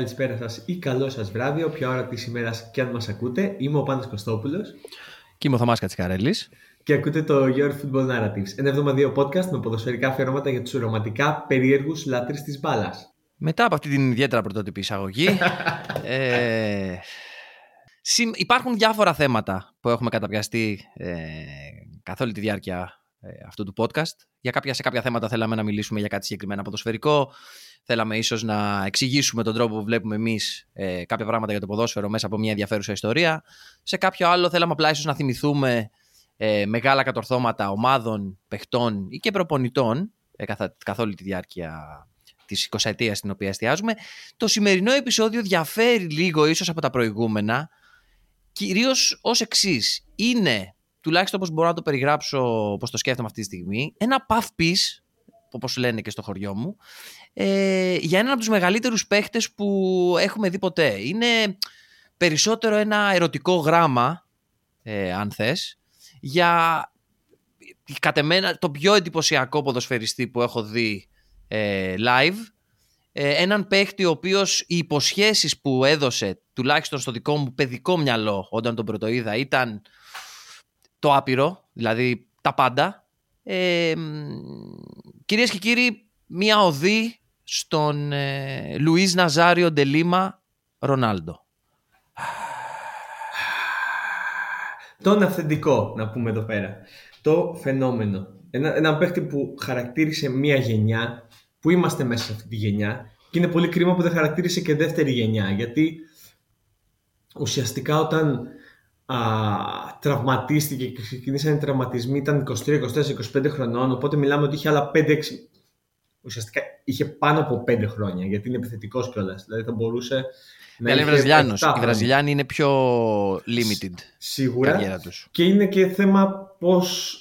Καλημέρα σας, καλησπέρα σας ή καλό σας βράδυ, όποια ώρα της ημέρας και αν μας ακούτε. Είμαι ο Πάνος Κωστόπουλος. Και είμαι ο Θωμάς Κατσικαρέλης. Και ακούτε το Your Football Narratives, ένα εβδομαδίο podcast με ποδοσφαιρικά αφιερώματα για τους ρομαντικά περίεργους λάτρεις της μπάλας. Μετά από αυτή την ιδιαίτερα πρωτότυπη εισαγωγή, ε, υπάρχουν διάφορα θέματα που έχουμε καταπιαστεί ε, καθ' όλη τη διάρκεια ε, αυτού του podcast. Για κάποια, σε κάποια θέματα θέλαμε να μιλήσουμε για κάτι συγκεκριμένα ποδοσφαιρικό. Θέλαμε ίσως να εξηγήσουμε τον τρόπο που βλέπουμε εμείς ε, κάποια πράγματα για το ποδόσφαιρο μέσα από μια ενδιαφέρουσα ιστορία. Σε κάποιο άλλο θέλαμε απλά ίσως να θυμηθούμε ε, μεγάλα κατορθώματα ομάδων, παιχτών ή και προπονητών ε, καθ, καθ' όλη τη διάρκεια της 20 ετία στην οποία εστιάζουμε. Το σημερινό επεισόδιο διαφέρει λίγο ίσως από τα προηγούμενα, κυρίως ως εξής. Είναι τουλάχιστον όπως μπορώ να το περιγράψω, όπως το σκέφτομαι αυτή τη στιγμή, ένα puff piece, όπως λένε και στο χωριό μου, ε, για έναν από τους μεγαλύτερους παίχτες που έχουμε δει ποτέ. Είναι περισσότερο ένα ερωτικό γράμμα, ε, αν θες, για κατ' εμένα, το πιο εντυπωσιακό ποδοσφαιριστή που έχω δει ε, live, ε, έναν παίχτη ο οποίος οι υποσχέσεις που έδωσε, τουλάχιστον στο δικό μου παιδικό μυαλό όταν τον πρωτοείδα, ήταν το άπειρο, δηλαδή τα πάντα. Ε, κυρίες και κύριοι, μία οδή στον ε, Λουίς Ναζάριο Ντελίμα Ρονάλντο. Τον αυθεντικό, να πούμε εδώ πέρα. Το φαινόμενο. Ένα, ένα παίχτη που χαρακτήρισε μία γενιά, που είμαστε μέσα σε αυτή τη γενιά και είναι πολύ κρίμα που δεν χαρακτήρισε και δεύτερη γενιά, γιατί ουσιαστικά όταν α, τραυματίστηκε και ξεκινήσαν οι τραυματισμοί, ήταν 23, 24, 25 χρονών, οπότε μιλάμε ότι είχε άλλα 5-6 ουσιαστικά είχε πάνω από 5 χρόνια, γιατί είναι επιθετικός κιόλας. Δηλαδή θα μπορούσε να είναι Βραζιλιάνος. Οι Βραζιλιάνοι είναι πιο limited. Σίγουρα. Καριέρα τους. Και είναι και θέμα πώς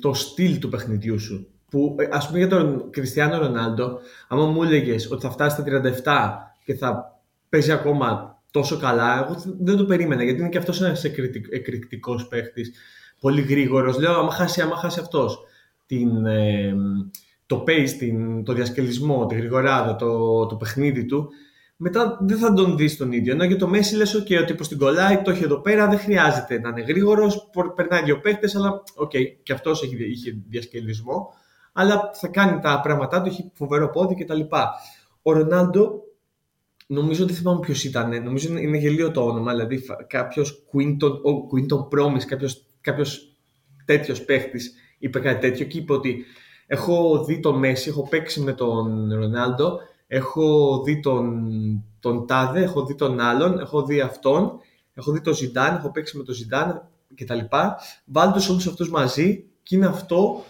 το στυλ του παιχνιδιού σου. Που ας πούμε για τον Κριστιανό Ρονάλντο, άμα μου έλεγες ότι θα φτάσει στα 37 και θα παίζει ακόμα τόσο καλά. Εγώ δεν το περίμενα γιατί είναι και αυτός ένας εκρηκτικός παίχτης. Πολύ γρήγορος. Λέω, άμα χάσει, άμα χάσει αυτός ε, το pace, την, το διασκελισμό, τη γρηγοράδα, το, το παιχνίδι του, μετά δεν θα τον δεις τον ίδιο. Ενώ για το Μέσι λες: OK, ο τύπος την κολλάει, το έχει εδώ πέρα, δεν χρειάζεται να είναι γρήγορος, περνάει δύο παίχτες, αλλά OK, okay, και αυτός είχε διασκελισμό. Αλλά θα κάνει τα πράγματά του, έχει φοβερό πόδι κτλ. Ο Ρονάλντο Νομίζω ότι θυμάμαι ποιος ήταν. Νομίζω είναι γελίο το όνομα. Δηλαδή κάποιος Quinton, oh, Quinton Promise, κάποιος τέτοιος παίχτης είπε κάτι τέτοιο και είπε ότι έχω δει τον Μέση, έχω παίξει με τον Ρονάλντο, έχω δει τον, τον Τάδε, έχω δει τον άλλον, έχω δει αυτόν, έχω δει τον Ζιντάν, έχω παίξει με τον Ζιντάν κτλ. Βάλτε τους όλους αυτούς μαζί και είναι αυτό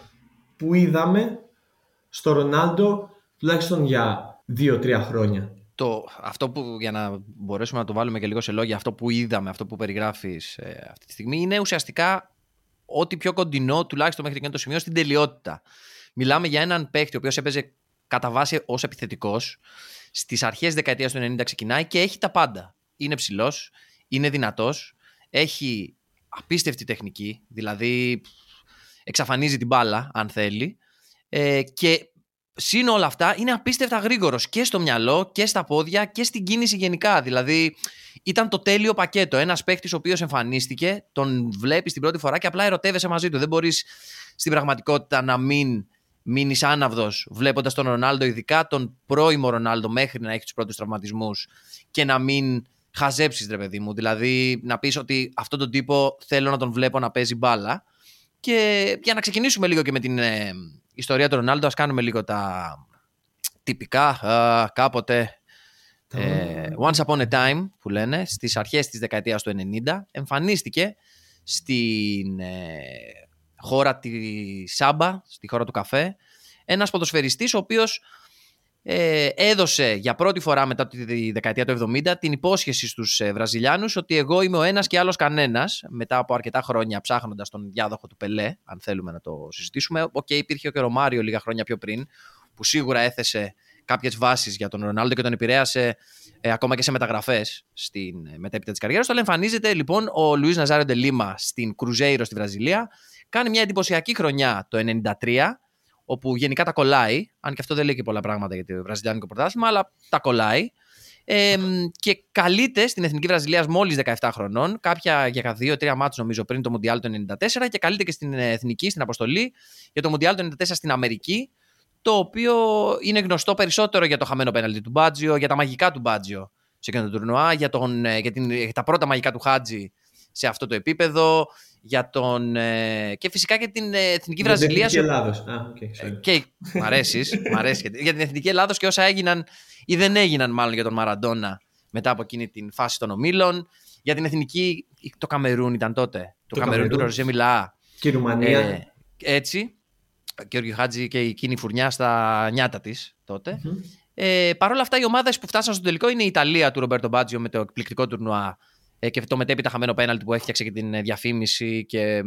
που είδαμε στο Ρονάλντο τουλάχιστον για 2-3 χρόνια το, αυτό που, για να μπορέσουμε να το βάλουμε και λίγο σε λόγια, αυτό που είδαμε, αυτό που περιγράφεις ε, αυτή τη στιγμή, είναι ουσιαστικά ό,τι πιο κοντινό, τουλάχιστον μέχρι και το σημείο, στην τελειότητα. Μιλάμε για έναν παίχτη ο οποίος έπαιζε κατά βάση ως επιθετικός, στις αρχές δεκαετίας του 90 ξεκινάει και έχει τα πάντα. Είναι ψηλός, είναι δυνατός, έχει απίστευτη τεχνική, δηλαδή εξαφανίζει την μπάλα αν θέλει ε, και Συν όλα αυτά, είναι απίστευτα γρήγορος και στο μυαλό και στα πόδια και στην κίνηση γενικά. Δηλαδή, ήταν το τέλειο πακέτο. Ένας παίχτης ο οποίος εμφανίστηκε, τον βλέπεις την πρώτη φορά και απλά ερωτεύεσαι μαζί του. Δεν μπορείς στην πραγματικότητα να μην μείνεις άναυδος βλέποντας τον Ρονάλντο, ειδικά τον πρώιμο Ρονάλντο, μέχρι να έχει τους πρώτους τραυματισμούς και να μην χαζέψεις, ρε παιδί μου. Δηλαδή, να πεις ότι αυτόν τον τύπο θέλω να τον βλέπω να παίζει μπάλα. Και για να ξεκινήσουμε λίγο και με την ε, ιστορία του Ρονάλντο, ας κάνουμε λίγο τα τυπικά. κάποτε, ε, once upon a time που λένε, στις αρχές της δεκαετίας του 90, εμφανίστηκε στην ε, χώρα τη Σάμπα, στη χώρα του καφέ, ένας ποδοσφαιριστής ο οποίος ε, έδωσε για πρώτη φορά μετά τη δεκαετία του 70 την υπόσχεση στους ε, Βραζιλιάνους ότι εγώ είμαι ο ένας και άλλος κανένας μετά από αρκετά χρόνια ψάχνοντας τον διάδοχο του Πελέ αν θέλουμε να το συζητήσουμε. OK, okay, υπήρχε και ο Ρομάριο λίγα χρόνια πιο πριν που σίγουρα έθεσε κάποιες βάσεις για τον Ρονάλντο και τον επηρέασε ε, ακόμα και σε μεταγραφές στην ε, μετέπειτα της καριέρας. Αλλά εμφανίζεται λοιπόν ο Λουίς Ναζάριο Ντε Λίμα στην Κρουζέιρο στη Βραζιλία. Κάνει μια εντυπωσιακή χρονιά το 1993 όπου γενικά τα κολλάει, αν και αυτό δεν λέει και πολλά πράγματα για το Βραζιλιάνικο πρωτάθλημα, αλλά τα κολλάει. Ε, και καλείται στην Εθνική Βραζιλία μόλις 17 χρονών, κάποια για 2-3 μάτς νομίζω πριν το Μουντιάλ του 94 και καλείται και στην Εθνική, στην αποστολή για το Μουντιάλ του 94 στην Αμερική, το οποίο είναι γνωστό περισσότερο για το χαμένο πέναλτι του Μπάτζιο, για τα μαγικά του Μπάτζιο σε εκείνο το τουρνουά, για, τον, ε, για, την, για τα πρώτα μαγικά του Χάτζη σε αυτό το επίπεδο, για τον, ε, και φυσικά και την ε, Εθνική Βραζιλία. Για την Εθνική Ελλάδος. Ah, okay, και, μ' αρέσεις, μ αρέσεις. για την Εθνική Ελλάδος και όσα έγιναν ή δεν έγιναν μάλλον για τον Μαραντόνα μετά από εκείνη την φάση των ομίλων. Για την Εθνική, το Καμερούν ήταν τότε. Το, το Καμερούν του Ροζέ Μιλά. Και η Ρουμανία. Ε, έτσι. Και ο Χάτζη και εκείνη η φουρνιά στα νιάτα της τότε. Mm-hmm. Ε, Παρ' όλα αυτά, οι ομάδες που φτάσαν στο τελικό είναι η Ιταλία του Ρομπέρτο Μπάτζιο με το εκπληκτικό τουρνουά ε, και το μετέπειτα χαμένο πέναλτι που έφτιαξε και την ε, διαφήμιση και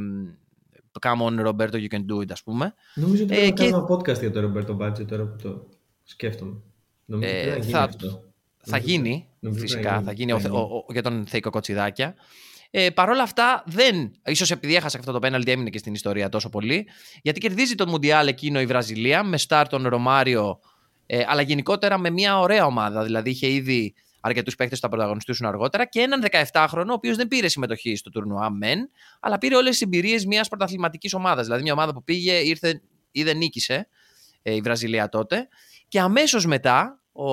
Come on, Roberto, you can do it, ας πούμε. Νομίζω ότι ε, πρέπει να και... podcast για το Ρομπέρτο Μπάτζιο τώρα που το σκέφτομαι. Νομίζω ε, ότι θα, αυτό. θα γίνει, φυσικά, θα γίνει, ο, ο, για τον Θεϊκό Κοτσιδάκια. Ε, Παρ' όλα αυτά, δεν, ίσως επειδή έχασε αυτό το πέναλτι, έμεινε και στην ιστορία τόσο πολύ. Γιατί κερδίζει τον Μουντιάλ εκείνο η Βραζιλία με στάρ τον Ρωμάριο, ε, αλλά γενικότερα με μια ωραία ομάδα. Δηλαδή είχε ήδη αρκετούς παίχτε που θα πρωταγωνιστούσαν αργότερα και έναν 17χρονο, ο οποίος δεν πήρε συμμετοχή στο τουρνουά μεν, αλλά πήρε όλες τις εμπειρίες μιας πρωταθληματικής ομάδας. Δηλαδή μια ομάδα που πήγε, ήρθε ή δεν νίκησε ε, η Βραζιλία τότε. Και αμέσως μετά, ο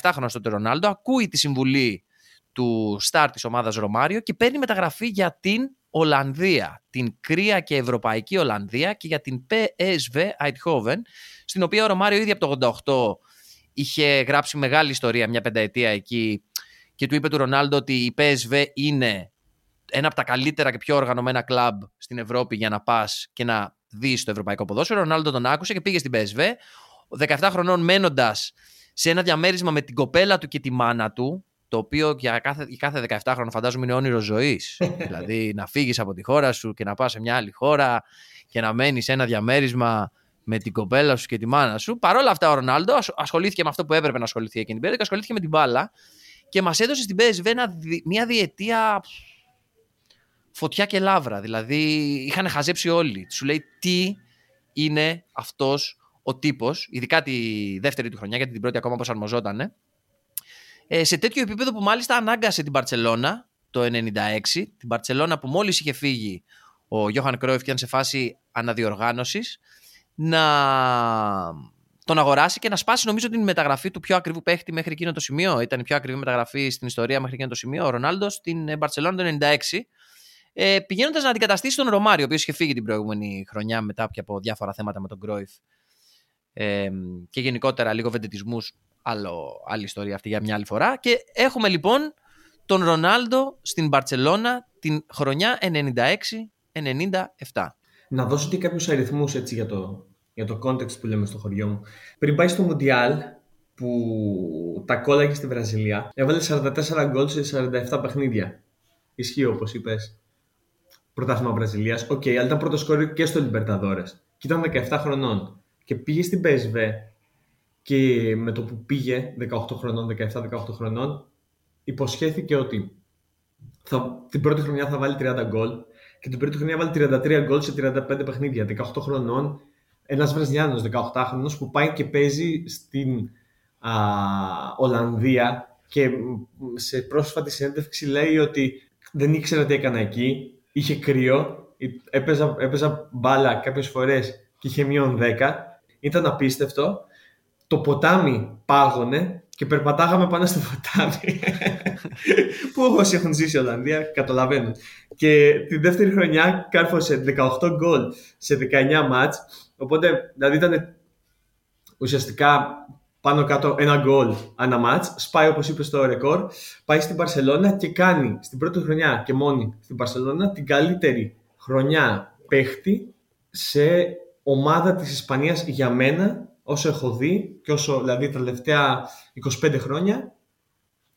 17χρονο τότε Ρονάλντο ακούει τη συμβουλή του στάρ της ομάδας Ρωμάριο και παίρνει μεταγραφή για την Ολλανδία, την κρύα και ευρωπαϊκή Ολλανδία και για την PSV Eindhoven, στην οποία ο Ρωμάριο ήδη από το 88 είχε γράψει μεγάλη ιστορία μια πενταετία εκεί και του είπε του Ρονάλντο ότι η PSV είναι ένα από τα καλύτερα και πιο οργανωμένα κλαμπ στην Ευρώπη για να πας και να δεις το ευρωπαϊκό ποδόσφαιρο. Ο Ρονάλντο τον άκουσε και πήγε στην PSV. 17 χρονών μένοντας σε ένα διαμέρισμα με την κοπέλα του και τη μάνα του, το οποίο για κάθε, για κάθε 17 χρόνο φαντάζομαι είναι όνειρο ζωής. δηλαδή να φύγεις από τη χώρα σου και να πας σε μια άλλη χώρα και να μένεις σε ένα διαμέρισμα με την κοπέλα σου και τη μάνα σου. Παρ' όλα αυτά, ο Ρονάλντο ασχολήθηκε με αυτό που έπρεπε να ασχοληθεί εκείνη την περίοδο και ασχολήθηκε με την μπάλα και μας έδωσε στην PSV μια διετία φωτιά και λάβρα. Δηλαδή, είχαν χαζέψει όλοι. Σου λέει τι είναι αυτός ο τύπος, ειδικά τη δεύτερη του χρονιά, γιατί την πρώτη ακόμα προσαρμοζόταν. Ε, σε τέτοιο επίπεδο που μάλιστα ανάγκασε την Παρσελώνα το 1996, την Παρσελώνα που μόλις είχε φύγει ο Γιώχαν Κρόιφ και ήταν σε φάση αναδιοργάνωσης να τον αγοράσει και να σπάσει νομίζω την μεταγραφή του πιο ακριβού παίχτη μέχρι εκείνο το σημείο. Ήταν η πιο ακριβή μεταγραφή στην ιστορία μέχρι εκείνο το σημείο. Ο Ρονάλντο στην Μπαρσελόνα το 96. Ε, Πηγαίνοντας να αντικαταστήσει τον Ρωμάριο, ο οποίος είχε φύγει την προηγούμενη χρονιά μετά από διάφορα θέματα με τον Κρόιφ ε, και γενικότερα λίγο βεντετισμούς. Άλλη ιστορία αυτή για μια άλλη φορά. Και έχουμε λοιπόν τον Ρονάλντο στην Μπαρσελόνα την χρονιά 96-97 να δώσω και κάποιους αριθμούς για το, για το context που λέμε στο χωριό μου. Πριν πάει στο Μουντιάλ, που τα κόλλαγε στη Βραζιλία, έβαλε 44 γκολ σε 47 παιχνίδια. Ισχύει όπως είπες. Πρωτάθλημα Βραζιλίας. OK, okay, αλλά ήταν πρώτος σκόρερ και στο Λιμπερταδόρες. Και ήταν 17 χρονών. Και πήγε στην PSV και με το που πήγε 18 χρονών, 17-18 χρονών, υποσχέθηκε ότι θα, την πρώτη χρονιά θα βάλει 30 γκολ και την πρώτη χρονιά βάλει 33 γκολ σε 35 παιχνίδια. 18 χρονών, ένας Βραζιλιάνος 18χρονο που πάει και παίζει στην α, Ολλανδία και σε πρόσφατη συνέντευξη λέει ότι δεν ήξερα τι έκανα εκεί, είχε κρύο, έπαιζα, έπαιζα μπάλα κάποιες φορές και είχε μείον 10, ήταν απίστευτο. Το ποτάμι πάγωνε και περπατάγαμε πάνω στο ποτάμι. που όσοι έχουν ζήσει η Ολλανδία καταλαβαίνουν. Και τη δεύτερη χρονιά κάρφωσε 18 γκολ σε 19 μάτς. Οπότε δηλαδή ήταν ουσιαστικά πάνω κάτω ένα γκολ ανά μάτς. Σπάει όπως είπες στο ρεκόρ. Πάει στην Παρσελώνα και κάνει στην πρώτη χρονιά και μόνη στην Παρσελώνα την καλύτερη χρονιά παίχτη σε ομάδα της Ισπανίας για μένα όσο έχω δει και όσο δηλαδή τα τελευταία 25 χρόνια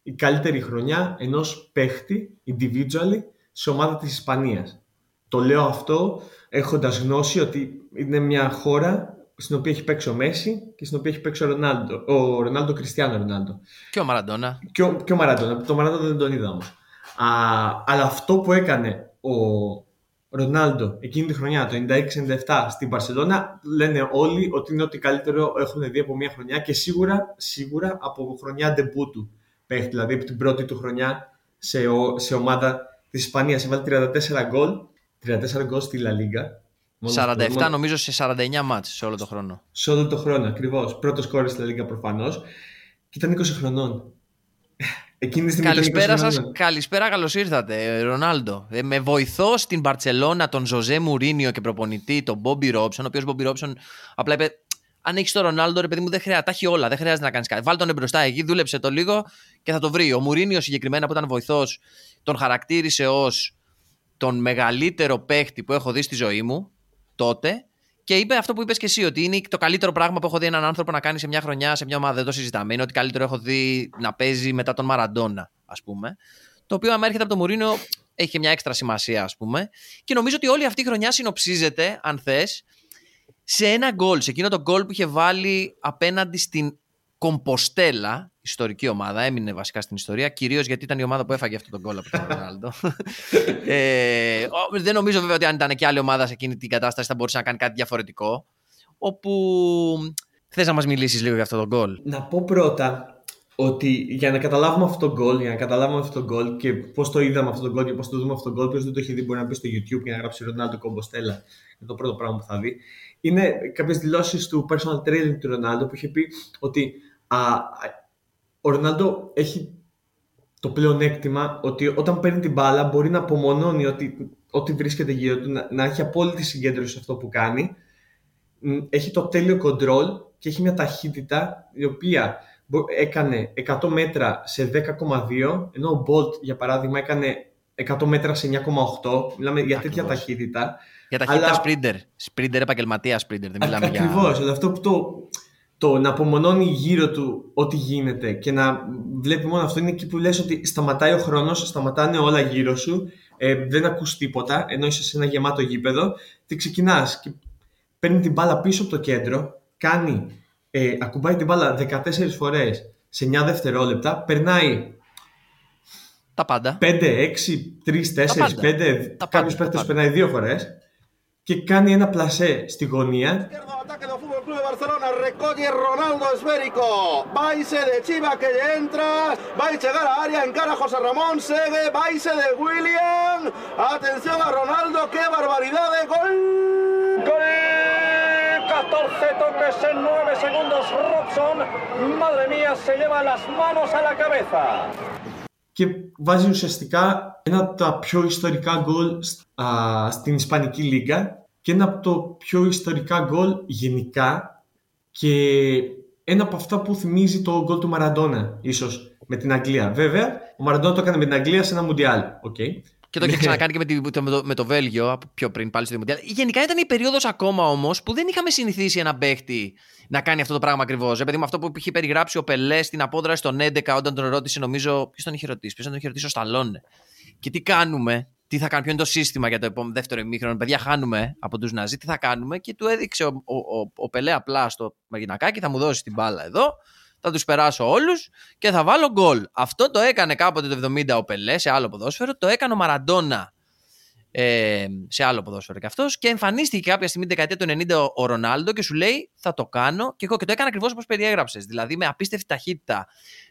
η καλύτερη χρονιά ενός παίχτη individually σε ομάδα της Ισπανίας. Το λέω αυτό έχοντας γνώση ότι είναι μια χώρα στην οποία έχει παίξει ο Μέση και στην οποία έχει παίξει ο Ρονάλντο. Ο Ρονάλντο Κριστιανό Ρονάλντο. Και ο Μαραντόνα. Και ο, και ο Μαραντόνα. Το Μαραντόνα δεν τον είδα όμως. Α, αλλά αυτό που έκανε ο Ρονάλντο εκείνη τη χρονιά, το 96-97 στην Παρσελώνα, λένε όλοι ότι είναι ότι καλύτερο έχουν δει από μια χρονιά και σίγουρα, σίγουρα από χρονιά ντεμπού του παίχτη, δηλαδή από την πρώτη του χρονιά σε, σε ομάδα της Ισπανίας. Έβαλε 34 γκολ, 34 γκολ στη Λα Λίγκα. 47 νομίζω σε 49 μάτς σε όλο το χρόνο. Σε όλο το χρόνο, ακριβώς. Πρώτος κόρη στη Λα Λίγκα προφανώς. Και ήταν 20 χρονών. Εκείνη την καλησπέρα σας, καλησπέρα, καλώς ήρθατε, Ρονάλντο. Ε, με βοηθό στην Παρσελώνα τον Ζωζέ Μουρίνιο και προπονητή, τον Μπόμπι Ρόψον, ο οποίος Μπόμπι Ρόψον απλά είπε: Αν έχεις τον Ρονάλντο, ρε παιδί μου, δεν χρειάζεται, τα έχει όλα, δεν χρειάζεται να κάνεις κάτι. Βάλ τον μπροστά εκεί, δούλεψε το λίγο και θα το βρει. Ο Μουρίνιο συγκεκριμένα που ήταν βοηθός, τον χαρακτήρισε ως τον μεγαλύτερο παίχτη που έχω δει στη ζωή μου τότε και είπε αυτό που είπες και εσύ, ότι είναι το καλύτερο πράγμα που έχω δει έναν άνθρωπο να κάνει σε μια χρονιά, σε μια ομάδα. Δεν το συζητάμε. Είναι ότι καλύτερο έχω δει να παίζει μετά τον Μαραντόνα, ας πούμε. Το οποίο, άμα έρχεται από το Μουρίνο, έχει και μια έξτρα σημασία, ας πούμε. Και νομίζω ότι όλη αυτή η χρονιά συνοψίζεται, αν θες, σε ένα γκολ. Σε εκείνο το γκολ που είχε βάλει απέναντι στην Κομποστέλα, ιστορική ομάδα, έμεινε βασικά στην ιστορία, κυρίως γιατί ήταν η ομάδα που έφαγε αυτό τον γκολ από τον Ρονάλντο. ε, δεν νομίζω βέβαια ότι αν ήταν και άλλη ομάδα σε εκείνη την κατάσταση θα μπορούσε να κάνει κάτι διαφορετικό. Όπου θες να μας μιλήσεις λίγο για αυτό τον γκολ; Να πω πρώτα ότι για να καταλάβουμε αυτό το γκολ, για να καταλάβουμε αυτό το γκολ και πώς το είδαμε αυτό το γκολ και πώς το δούμε αυτό το γκολ, ποιος δεν το έχει δει μπορεί να μπει στο YouTube και να γράψει Ρονάλντο Κομποστέλα. Είναι το πρώτο πράγμα που θα δει. Είναι κάποιες δηλώσεις του personal training του Ρονάλντο που είχε πει ότι α, ο Ρονάλντο έχει το πλεονέκτημα ότι όταν παίρνει την μπάλα μπορεί να απομονώνει ότι, ότι βρίσκεται γύρω του, να, να έχει απόλυτη συγκέντρωση σε αυτό που κάνει. Έχει το τέλειο control και έχει μια ταχύτητα η οποία έκανε 100 μέτρα σε 10,2 ενώ ο Bolt για παράδειγμα έκανε 100 μέτρα σε 9,8 μιλάμε για τέτοια ταχύτητα για ταχύτητα αλλά... sprinter, sprinter επαγγελματία sprinter δεν μιλάμε Ακριβώς, για... αυτό που το, το να απομονώνει γύρω του ό,τι γίνεται και να βλέπει μόνο αυτό είναι εκεί που λες ότι σταματάει ο χρόνος, σταματάνε όλα γύρω σου ε, δεν ακούς τίποτα ενώ είσαι σε ένα γεμάτο γήπεδο και ξεκινάς και παίρνει την μπάλα πίσω από το κέντρο κάνει ε, ακουμπάει την μπάλα 14 φορές σε 9 δευτερόλεπτα, περνάει τα πάντα. 5, 6, 3, 4, 5, κάποιος παίχτε περνάει δύο φορές και κάνει ένα πλασέ στη γωνία. Barcelona recoge Ronaldo esférico. Baise de Chiva que entra. Va a llegar a área. Encara José Ramón. Segue. Baise de William. Atención a Ronaldo. Qué barbaridad de gol. Gol. 14 toques en 9 segundos Robson. Madre mía, se lleva las manos a la cabeza. Και βάζει ουσιαστικά ένα από τα πιο ιστορικά γκολ στην Ισπανική Λίγκα και ένα από το πιο ιστορικά γκολ γενικά και ένα από αυτά που θυμίζει το γκολ του Μαραντόνα ίσως με την Αγγλία. Βέβαια, ο Μαραντόνα το έκανε με την Αγγλία σε ένα Μουντιάλ. Okay. Και το είχε ναι. ξανακάνει και με, τη, με, το, με το Βέλγιο πιο πριν πάλι στο Δημοτιάλ. Γενικά ήταν η περίοδο ακόμα όμως που δεν είχαμε συνηθίσει ένα παίχτη να κάνει αυτό το πράγμα ακριβώς. Επειδή με αυτό που είχε περιγράψει ο Πελέ στην απόδραση των 11 όταν τον ρώτησε, νομίζω. Ποιος τον είχε ρωτήσει, ποιος τον είχε ρωτήσει, ο Σταλόνε. Και τι κάνουμε, τι θα κάνουμε, ποιο είναι το σύστημα για το επόμενο δεύτερο ημίχρονο. Παιδιά, χάνουμε από τους Ναζί, τι θα κάνουμε; Και του έδειξε ο, ο, ο, ο Πελέ απλά στο μαγινακάκι, θα μου δώσει την μπάλα εδώ θα τους περάσω όλους και θα βάλω γκολ. Αυτό το έκανε κάποτε το 70 ο Πελέ σε άλλο ποδόσφαιρο, το έκανε ο Μαραντόνα ε, σε άλλο ποδόσφαιρο και αυτός και εμφανίστηκε κάποια στιγμή την δεκαετία του 90 ο Ρονάλντο και σου λέει θα το κάνω και εγώ και το έκανα ακριβώς όπως περιέγραψες. Δηλαδή με απίστευτη ταχύτητα,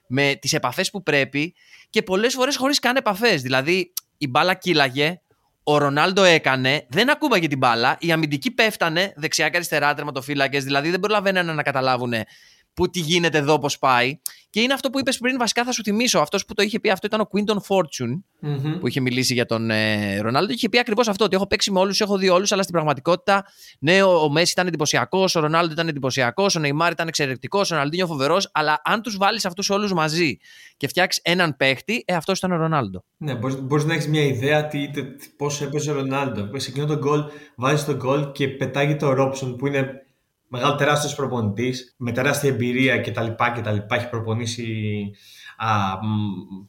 με τις επαφές που πρέπει και πολλές φορές χωρίς καν επαφές. Δηλαδή η μπάλα κύλαγε, ο Ρονάλντο έκανε, δεν ακούμπαγε την μπάλα, οι αμυντικοί πέφτανε δεξιά και αριστερά τερματοφύλακες, δηλαδή δεν προλαβαίνανε να καταλάβουν που τι γίνεται εδώ, πώς πάει. Και είναι αυτό που είπες πριν, βασικά θα σου θυμίσω. Αυτός που το είχε πει, αυτό ήταν ο Quinton Fortune, που είχε μιλήσει για τον ε, Ρονάλντο. Είχε πει ακριβώς αυτό, ότι έχω παίξει με όλους, έχω δει όλους, αλλά στην πραγματικότητα, ναι, ο, ο Μέση ήταν εντυπωσιακός, ο Ρονάλντο ήταν εντυπωσιακός, ο Νεϊμάρ ήταν εξαιρετικός, ο Ροναλντίνιο φοβερός, αλλά αν τους βάλεις αυτούς όλους μαζί και φτιάξεις έναν παίχτη, ε, αυτός ήταν ο Ρονάλντο. Ναι, μπορείς να έχεις μια ιδέα πώς έπαιζε ο Ρονάλντο. Σε εκείνο τον γκολ βάζεις τον γκολ και πετάγει το Ρόψον που είναι μεγάλο τεράστιος προπονητής, με τεράστια εμπειρία κτλ. κτλ. Έχει προπονήσει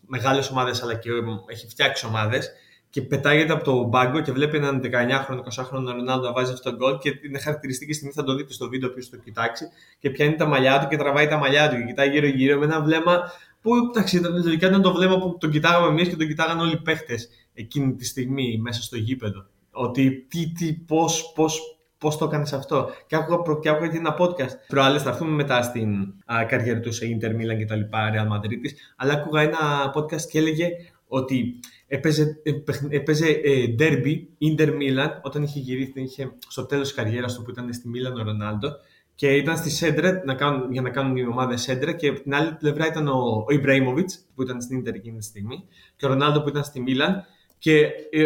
μεγάλες ομάδες αλλά και έχει φτιάξει ομάδες. Και πετάγεται από το μπάγκο και βλέπει έναν 19χρονο, 20χρονο Ρονάλντο να βάζει αυτό το γκολ. Και είναι χαρακτηριστική στιγμή, θα το δείτε στο βίντεο που το κοιτάξει. Και πιάνει τα μαλλιά του και τραβάει τα μαλλιά του και κοιτάει γύρω-γύρω με ένα βλέμμα που εντάξει, τελικά ήταν το βλέμμα που τον κοιτάγαμε εμείς και τον κοιτάγαν όλοι οι παίχτε εκείνη τη στιγμή μέσα στο γήπεδο. Ότι τι, τι, πώς, πώς, πώς το έκανες αυτό. Και άκουγα, και άκουγα και ένα podcast. Προάλλες θα έρθουμε μετά στην α, καριέρα του σε Inter Milan και τα λοιπά, Real Madrid. Αλλά άκουγα ένα podcast και έλεγε ότι έπαιζε, έπαιζε ε, derby Inter Milan όταν είχε γυρίσει, είχε στο τέλος της καριέρας του που ήταν στη Milan ο Ρονάλντο και ήταν στη Σέντρα να κάνουν, για να κάνουν οι ομάδες Σέντρα και από την άλλη πλευρά ήταν ο, ο Ιμπραήμοβιτς που ήταν στην Ιντερ εκείνη τη στιγμή και ο Ρονάλντο που ήταν στη Μίλαν και ε,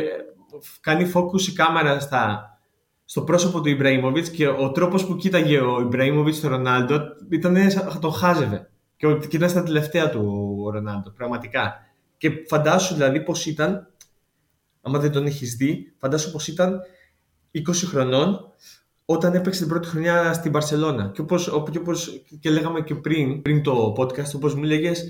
κάνει focus η κάμερα στα, στο πρόσωπο του Ιμπραήμοβιτς και ο τρόπος που κοίταγε ο Ιμπραήμοβιτς τον Ρονάλντο ήταν σαν να τον χάζευε. Και, και ήταν στα τελευταία του ο Ρονάλντο, πραγματικά. Και φαντάσου δηλαδή πώ ήταν, άμα δεν τον έχεις δει, φαντάσου πώ ήταν 20 χρονών όταν έπαιξε την πρώτη χρονιά στην Παρσελώνα. Και όπως, όπως και λέγαμε και πριν, πριν το podcast, όπως μου λέγες,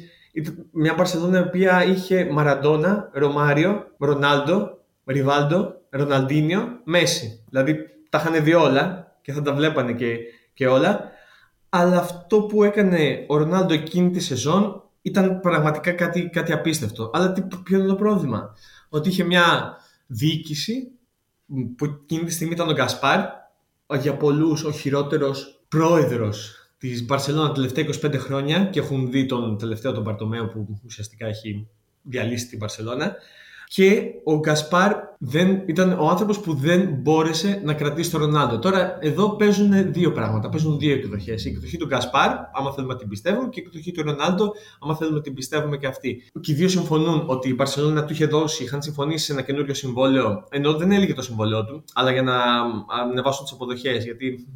μια Παρσελώνα η οποία είχε Μαραντόνα, Ρωμάριο, Ρονάλντο, Ριβάλντο, Ροναλντίνιο, Μέση. Δηλαδή τα είχαν δει όλα και θα τα βλέπανε και, και όλα. Αλλά αυτό που έκανε ο Ρονάλντο εκείνη τη σεζόν ήταν πραγματικά κάτι, κάτι απίστευτο. Αλλά τι, ποιο είναι το πρόβλημα; Ότι είχε μια διοίκηση που εκείνη τη στιγμή ήταν ο Γκασπάρ για πολλούς ο χειρότερος πρόεδρος της Μπαρσελόνα τα τελευταία 25 χρόνια και έχουν δει τον τελευταίο τον Παρτομέο που ουσιαστικά έχει διαλύσει την Μπαρσελόνα. Και ο Γκασπάρ δεν, ήταν ο άνθρωπος που δεν μπόρεσε να κρατήσει τον Ρονάλντο. Τώρα εδώ παίζουν δύο πράγματα. Παίζουν δύο εκδοχές. Η εκδοχή του Γκασπάρ, άμα θέλουμε να την πιστεύουμε, και η εκδοχή του Ρονάλντο, άμα θέλουμε να την πιστεύουμε και αυτή. Και οι δύο συμφωνούν ότι η Μπαρσελόνα του είχε δώσει, είχαν συμφωνήσει σε ένα καινούριο συμβόλαιο, ενώ δεν έλεγε το συμβόλαιό του, αλλά για να ανεβάσουν τις αποδοχές. Γιατί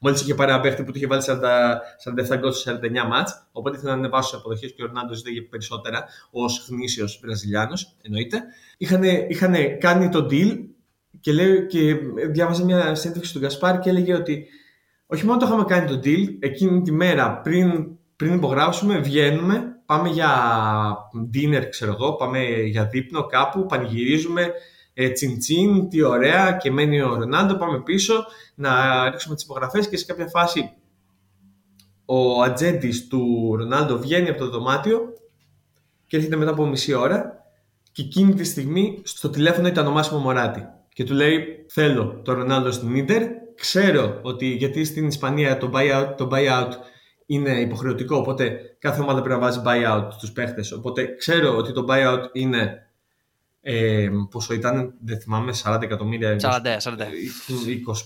Μόλις είχε πάρει ένα παίχτη που του είχε βάλει 47 γκολ σε 49 μάτς. Οπότε ήθελε να ανεβάσουν τι αποδοχές και ο Ρονάντος ζήτησε περισσότερα ω γνήσιος Βραζιλιάνος, εννοείται. Είχαν, είχαν κάνει το deal και, λέει, και διάβαζε μια συνέντευξη του Γκασπάρ και έλεγε ότι όχι μόνο το είχαμε κάνει το deal, εκείνη τη μέρα πριν, πριν υπογράψουμε, βγαίνουμε, πάμε για dinner, ξέρω εγώ, πάμε για δείπνο κάπου, πανηγυρίζουμε, ε, τσιν τι ωραία και μένει ο Ρονάντο, πάμε πίσω να ρίξουμε τις υπογραφές και σε κάποια φάση ο ατζέντης του Ρονάλντο βγαίνει από το δωμάτιο και έρχεται μετά από μισή ώρα και εκείνη τη στιγμή στο τηλέφωνο ήταν ο Μάσιμο Μωράτη και του λέει θέλω το Ρονάλντο στην Ίντερ ξέρω ότι γιατί στην Ισπανία το buyout, το buyout είναι υποχρεωτικό οπότε κάθε ομάδα πρέπει να βάζει buyout στους παίχτες. Οπότε ξέρω ότι το buyout είναι ε, πόσο ήταν, δεν θυμάμαι, 40 εκατομμύρια. 40, 40.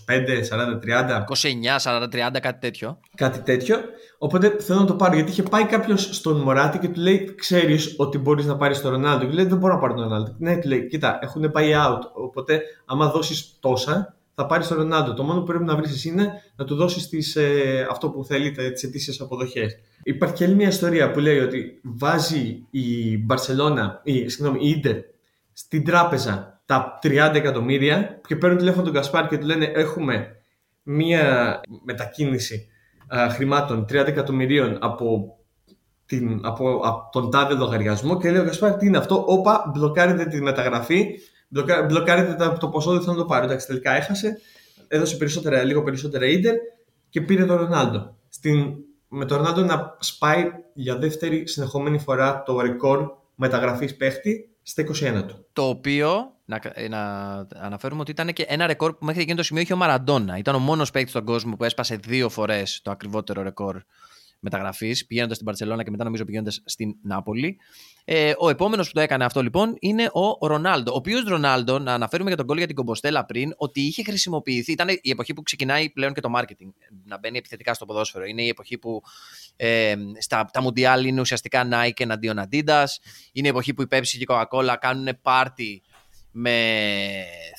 25, 40, 30. 29, 40, 30, κάτι τέτοιο. Κάτι τέτοιο. Οπότε θέλω να το πάρω γιατί είχε πάει κάποιος στον Μωράτη και του λέει: Ξέρεις ότι μπορείς να πάρεις τον Ρονάλντο. Και λέει: Δεν μπορώ να πάρω τον Ρονάλντο. Ναι, του λέει: Κοίτα, έχουν πάει out. Οπότε, άμα δώσεις τόσα, θα πάρεις τον Ρονάλντο. Το μόνο που πρέπει να βρεις είναι να του δώσεις ε, αυτό που θέλει, τις αιτήσεις αποδοχές. Υπάρχει και άλλη μια ιστορία που λέει ότι βάζει η Μπαρσελόνα, η, συγγνώμη, η Ιντερ στην τράπεζα τα 30 εκατομμύρια και παίρνουν τηλέφωνο τον Κασπάρ και του λένε έχουμε μία μετακίνηση α, χρημάτων 30 εκατομμυρίων από, την, από, από τον τάδε λογαριασμό και λέει ο Κασπάρ τι είναι αυτό, όπα μπλοκάρετε τη μεταγραφή, μπλοκάρετε το ποσό δεν θέλω να το πάρω. Εντάξει τελικά έχασε, έδωσε περισσότερα, λίγο περισσότερα ίντερ και πήρε τον Ρονάλντο. Στην, με τον Ρονάλντο να σπάει για δεύτερη συνεχόμενη φορά το ρεκόρ μεταγραφής παίχτη στα 21 του. Το οποίο, να, ε, να αναφέρουμε ότι ήταν και ένα ρεκόρ που μέχρι εκείνο το σημείο είχε ο Μαραντόνα. Ήταν ο μόνος παίκτης στον κόσμο που έσπασε δύο φορές το ακριβότερο ρεκόρ μεταγραφής, πηγαίνοντας στην Παρσελώνα και μετά νομίζω πηγαίνοντας στην Νάπολη. Ε, ο επόμενος που το έκανε αυτό λοιπόν είναι ο Ρονάλντο. Ο οποίος Ρονάλντο, να αναφέρουμε για τον κόλλο για την Κομποστέλα πριν, ότι είχε χρησιμοποιηθεί. Ήταν η εποχή που ξεκινάει πλέον και το marketing να μπαίνει επιθετικά στο ποδόσφαιρο. Είναι η εποχή που ε, στα, τα Μουντιάλ είναι ουσιαστικά Nike εναντίον Adidas. Είναι η εποχή που η Pepsi και η Coca-Cola κάνουν πάρτι με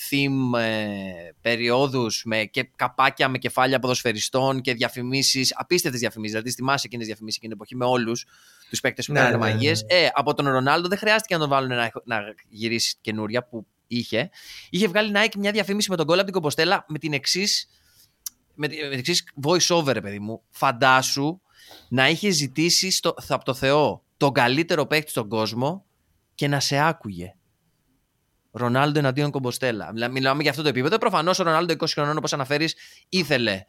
theme ε, περιόδους με και καπάκια με κεφάλια ποδοσφαιριστών και διαφημίσεις, απίστευτες διαφημίσεις, δηλαδή στη μάση εκείνες διαφημίσεις εκείνη την εποχή με όλους τους παίκτες που ναι, κάνανε ναι, μαγείες. Ναι. Ε, από τον Ρονάλντο δεν χρειάστηκε να τον βάλουν να, να γυρίσει καινούρια που είχε. Είχε βγάλει Nike μια διαφήμιση με τον κόλλα από την Κομποστέλα με την εξής με την εξής voice over, παιδί μου. Φαντάσου να είχε ζητήσει στο, από το Θεό τον καλύτερο παίκτη στον κόσμο και να σε άκουγε. Ρονάλντο εναντίον Κομποστέλα. Μιλάμε για αυτό το επίπεδο. Προφανώς ο Ρονάλντο 20 χρονών, όπως αναφέρεις, ήθελε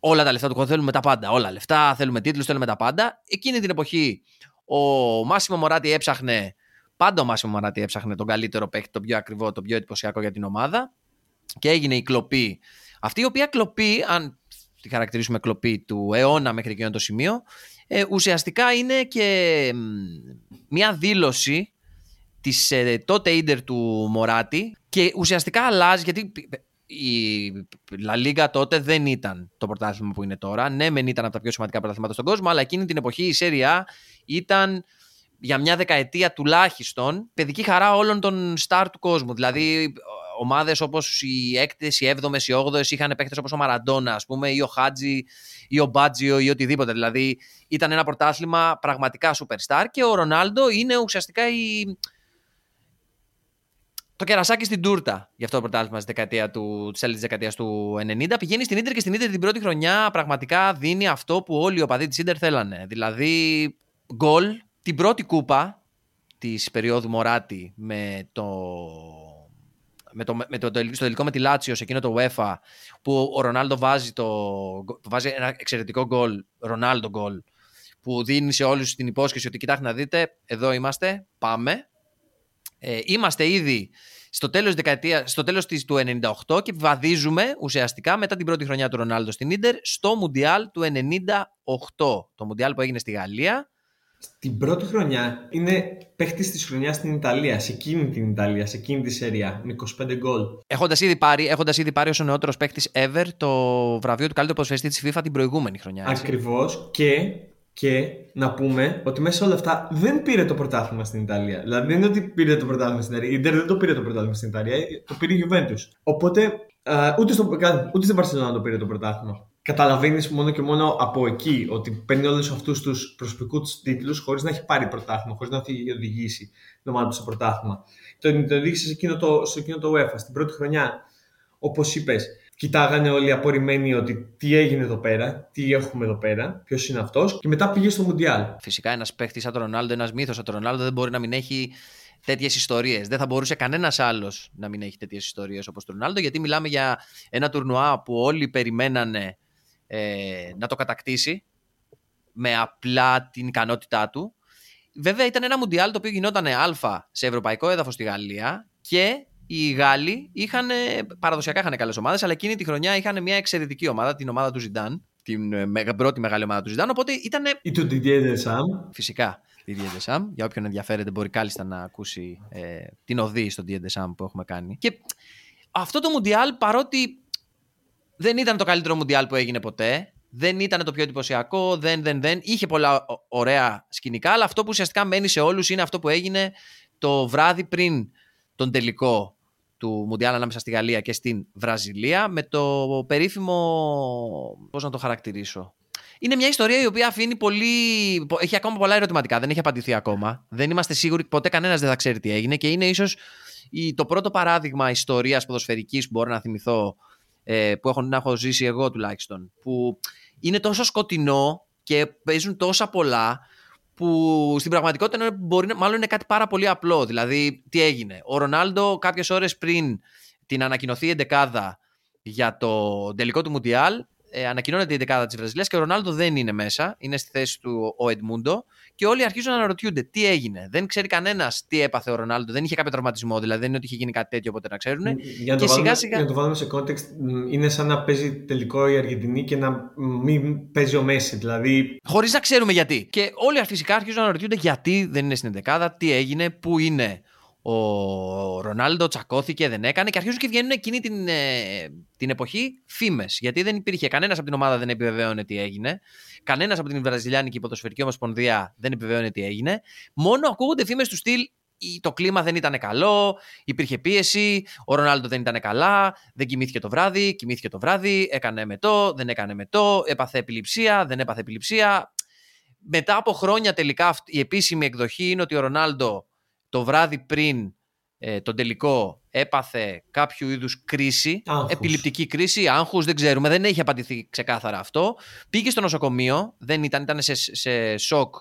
όλα τα λεφτά του. Θέλουμε τα πάντα. Όλα λεφτά, θέλουμε τίτλους, θέλουμε τα πάντα. Εκείνη την εποχή ο Μάσιμο Μωράτη έψαχνε. Πάντα ο Μάσιμο Μωράτη έψαχνε τον καλύτερο παίκτη, τον πιο ακριβό, τον πιο εντυπωσιακό για την ομάδα. και έγινε η κλοπή. Αυτή η οποία κλοπή, αν τη χαρακτηρίσουμε κλοπή του αιώνα μέχρι εκείνο το σημείο, ε, ουσιαστικά είναι και μια δήλωση της ε, τότε ίντερ του Μωράτη και ουσιαστικά αλλάζει γιατί η La Liga τότε δεν ήταν το πρωτάθλημα που είναι τώρα. Ναι, μεν ήταν από τα πιο σημαντικά πρωταθλήματα στον κόσμο, αλλά εκείνη την εποχή η Serie A ήταν για μια δεκαετία τουλάχιστον παιδική χαρά όλων των στάρ του κόσμου. Δηλαδή, ομάδες όπως οι έκτες, οι έβδομες, οι όγδοες είχαν παίχτε όπως ο Μαραντόνα, ας πούμε, ή ο Χάτζι, ή ο Μπάτζιο, ή οτιδήποτε. Δηλαδή, ήταν ένα πρωτάθλημα πραγματικά superstar και ο Ρονάλντο είναι ουσιαστικά η, το κερασάκι στην τούρτα για αυτό το πρωτάθλημα στη δεκαετία του, της της δεκαετίας του 90. Πηγαίνει στην Ίντερ και στην Ίντερ την πρώτη χρονιά πραγματικά δίνει αυτό που όλοι οι οπαδοί της Ίντερ θέλανε. Δηλαδή γκολ, την πρώτη κούπα της περίοδου Μωράτη με το με το, με το, στο τελικό με τη Λάτσιος σε εκείνο το UEFA που ο Ρονάλντο βάζει, το, βάζει ένα εξαιρετικό γκολ, Ρονάλντο γκολ που δίνει σε όλους την υπόσχεση ότι κοιτάξτε να δείτε, εδώ είμαστε, πάμε ε, είμαστε ήδη στο τέλος, δεκαετία, στο τέλος της, του 98 και βαδίζουμε ουσιαστικά μετά την πρώτη χρονιά του Ρονάλντο στην Ίντερ στο Μουντιάλ του 98. Το Μουντιάλ που έγινε στη Γαλλία. Στην πρώτη χρονιά είναι παίχτης της χρονιάς στην Ιταλία, σε εκείνη την Ιταλία, σε εκείνη τη σεριά, με 25 γκολ. Έχοντας ήδη πάρει, έχοντας ήδη πάρει ο νεότερος παίχτης ever το βραβείο του καλύτερου ποδοσφαιριστή της FIFA την προηγούμενη χρονιά. Ακριβώς και και να πούμε ότι μέσα σε όλα αυτά δεν πήρε το πρωτάθλημα στην Ιταλία. Δηλαδή δεν είναι ότι πήρε το πρωτάθλημα στην Ιταλία. Η Ιντερ δεν το πήρε το πρωτάθλημα στην Ιταλία, το πήρε η Juventus. Οπότε ούτε, στο, ούτε στην Παρσελόνα το πήρε το πρωτάθλημα. Καταλαβαίνεις μόνο και μόνο από εκεί ότι παίρνει όλους αυτούς τους προσωπικούς τίτλους χωρίς να έχει πάρει πρωτάθλημα, χωρίς να έχει οδηγήσει την ομάδα του στο πρωτάθλημα. Το, το οδήγησε σε εκείνο το, σε εκείνο το UEFA, στην πρώτη χρονιά. Όπως είπες, κοιτάγανε όλοι απορριμμένοι ότι τι έγινε εδώ πέρα, τι έχουμε εδώ πέρα, ποιος είναι αυτός, και μετά πήγε στο Μουντιάλ. Φυσικά ένας παίχτης σαν τον Ρονάλντο, ένας μύθος σαν τον Ρονάλντο δεν μπορεί να μην έχει τέτοιες ιστορίες. Δεν θα μπορούσε κανένας άλλος να μην έχει τέτοιες ιστορίες όπως τον Ρονάλντο, γιατί μιλάμε για ένα τουρνουά που όλοι περιμένανε ε, να το κατακτήσει με απλά την ικανότητά του. Βέβαια ήταν ένα Μουντιάλ το οποίο γινόταν α σε ευρωπαϊκό έδαφος στη Γαλλία και οι Γάλλοι είχαν, παραδοσιακά είχαν καλές ομάδες, αλλά εκείνη τη χρονιά είχαν μια εξαιρετική ομάδα, την ομάδα του Ζιντάν. Την ε, πρώτη μεγάλη ομάδα του Ζιντάν. Οπότε ήταν. ή του Didier Deschamps. Φυσικά. Didier Deschamps. Για όποιον ενδιαφέρεται, μπορεί κάλλιστα να ακούσει ε, την οδή στον Didier Deschamps που έχουμε κάνει. Και αυτό το Μουντιάλ, παρότι δεν ήταν το καλύτερο Μουντιάλ που έγινε ποτέ, δεν ήταν το πιο εντυπωσιακό, δεν, δεν, δεν. Είχε πολλά ωραία σκηνικά, αλλά αυτό που ουσιαστικά μένει σε όλους είναι αυτό που έγινε το βράδυ πριν τον τελικό του Μουντιάλ ανάμεσα στη Γαλλία και στην Βραζιλία με το περίφημο. Πώς να το χαρακτηρίσω. Είναι μια ιστορία η οποία αφήνει πολύ. Έχει ακόμα πολλά ερωτηματικά. Δεν έχει απαντηθεί ακόμα. Δεν είμαστε σίγουροι. Ποτέ κανένας δεν θα ξέρει τι έγινε και είναι ίσως το πρώτο παράδειγμα ιστορίας ποδοσφαιρικής που μπορώ να θυμηθώ ε, που έχω, να έχω ζήσει εγώ τουλάχιστον. Που είναι τόσο σκοτεινό και παίζουν τόσα πολλά που στην πραγματικότητα μπορεί, μάλλον είναι κάτι πάρα πολύ απλό. Δηλαδή, τι έγινε. Ο Ρονάλντο κάποιες ώρες πριν την ανακοινωθεί η εντεκάδα για το τελικό του Μουντιάλ ε, ανακοινώνεται η δεκάδα της Βραζιλίας και ο Ρονάλντο δεν είναι μέσα. Είναι στη θέση του ο Εντμούντο. Και όλοι αρχίζουν να αναρωτιούνται τι έγινε; Δεν ξέρει κανένας τι έπαθε ο Ρονάλντο. Δεν είχε κάποιο τραυματισμό. Δηλαδή δεν είναι ότι είχε γίνει κάτι τέτοιο οπότε να ξέρουν. Για να, το, βάλουμε, σιγά... για να το βάλουμε σε context, είναι σαν να παίζει τελικό η Αργεντινή και να μην παίζει ο Μέση. Δηλαδή... Χωρίς να ξέρουμε γιατί. Και όλοι φυσικά αρχίζουν να αναρωτιούνται γιατί δεν είναι στην δεκάδα, τι έγινε, πού είναι ο Ρονάλντο τσακώθηκε, δεν έκανε και αρχίζουν και βγαίνουν εκείνη την, ε, την εποχή φήμες. Γιατί δεν υπήρχε κανένας από την ομάδα δεν επιβεβαίωνε τι έγινε. Κανένας από την Βραζιλιάνικη Ποδοσφαιρική Ομοσπονδία δεν επιβεβαίωνε τι έγινε. Μόνο ακούγονται φήμες του στυλ το κλίμα δεν ήταν καλό, υπήρχε πίεση, ο Ρονάλντο δεν ήταν καλά, δεν κοιμήθηκε το βράδυ, κοιμήθηκε το βράδυ, έκανε μετό, δεν έκανε μετό, έπαθε επιληψία, δεν έπαθε επιληψία. Μετά από χρόνια τελικά η επίσημη εκδοχή είναι ότι ο Ρονάλντο το βράδυ πριν ε, τον τελικό έπαθε κάποιο είδους κρίση, άγχους. επιληπτική κρίση, άγχου, δεν ξέρουμε, δεν έχει απαντηθεί ξεκάθαρα αυτό. Πήγε στο νοσοκομείο, δεν ήταν, ήταν σε, σε σοκ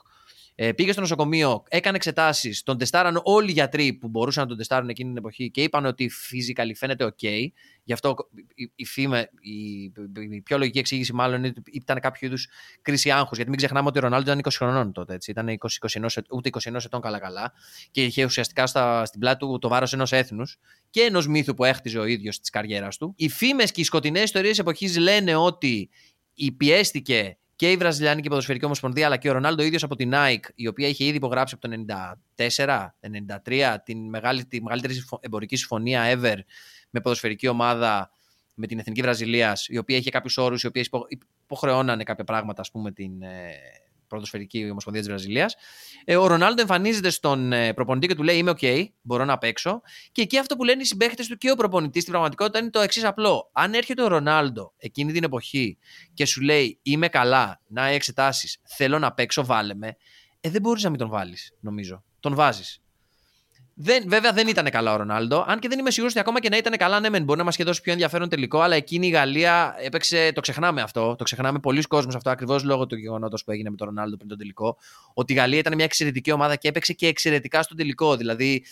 Ε, πήγε στο νοσοκομείο, έκανε εξετάσεις, τον τεστάραν όλοι οι γιατροί που μπορούσαν να τον τεστάρουν εκείνη την εποχή και είπαν ότι physically φαίνεται OK. Γι' αυτό η, η, φήμε, η, η, πιο λογική εξήγηση μάλλον είναι ότι ήταν κάποιο είδους κρίση άγχους. Γιατί μην ξεχνάμε ότι ο Ρονάλντο ήταν 20 χρονών τότε. Έτσι. Ήταν 20, 21, ούτε 21 ετών καλά-καλά και είχε ουσιαστικά στα, στην πλάτη του το βάρος ενός έθνους και ενός μύθου που έχτιζε ο ίδιος της καριέρας του. Οι φήμες και οι σκοτεινές ιστορίες εποχής λένε ότι πιέστηκε και η Βραζιλιάνικη Ποδοσφαιρική Ομοσπονδία αλλά και ο Ρονάλντο ίδιος από την Nike, η οποία είχε ήδη υπογράψει από το 94-93 την μεγάλη, τη μεγαλύτερη εμπορική συμφωνία ever με ποδοσφαιρική ομάδα με την Εθνική Βραζιλίας, η οποία είχε κάποιους όρους οι οποίε υποχρεώνανε κάποια πράγματα, ας πούμε, την, ε, πρωτοσφαιρική ομοσπονδία της Βραζιλίας. Ε, ο Ρονάλντο εμφανίζεται στον ε, προπονητή και του λέει: Είμαι OK, μπορώ να παίξω. Και εκεί αυτό που λένε οι συμπαίχτες του και ο προπονητής στην πραγματικότητα είναι το εξής απλό. Αν έρχεται ο Ρονάλντο εκείνη την εποχή και σου λέει: Είμαι καλά, να εξετάσεις, θέλω να παίξω, βάλε με. Ε, δεν μπορείς να μην τον βάλεις, νομίζω. Τον βάζεις. Δεν, βέβαια δεν ήταν καλά ο Ρονάλντο. Αν και δεν είμαι σίγουρος ότι ακόμα και να ήταν καλά, ναι, μεν μπορεί να μας είχε δώσει πιο ενδιαφέρον τελικό. Αλλά εκείνη η Γαλλία έπαιξε. Το ξεχνάμε αυτό. Το ξεχνάμε πολλοί κόσμοι αυτό ακριβώς λόγω του γεγονότος που έγινε με τον Ρονάλντο πριν τον τελικό. Ότι η Γαλλία ήταν μια εξαιρετική ομάδα και έπαιξε και εξαιρετικά στο τελικό. Δηλαδή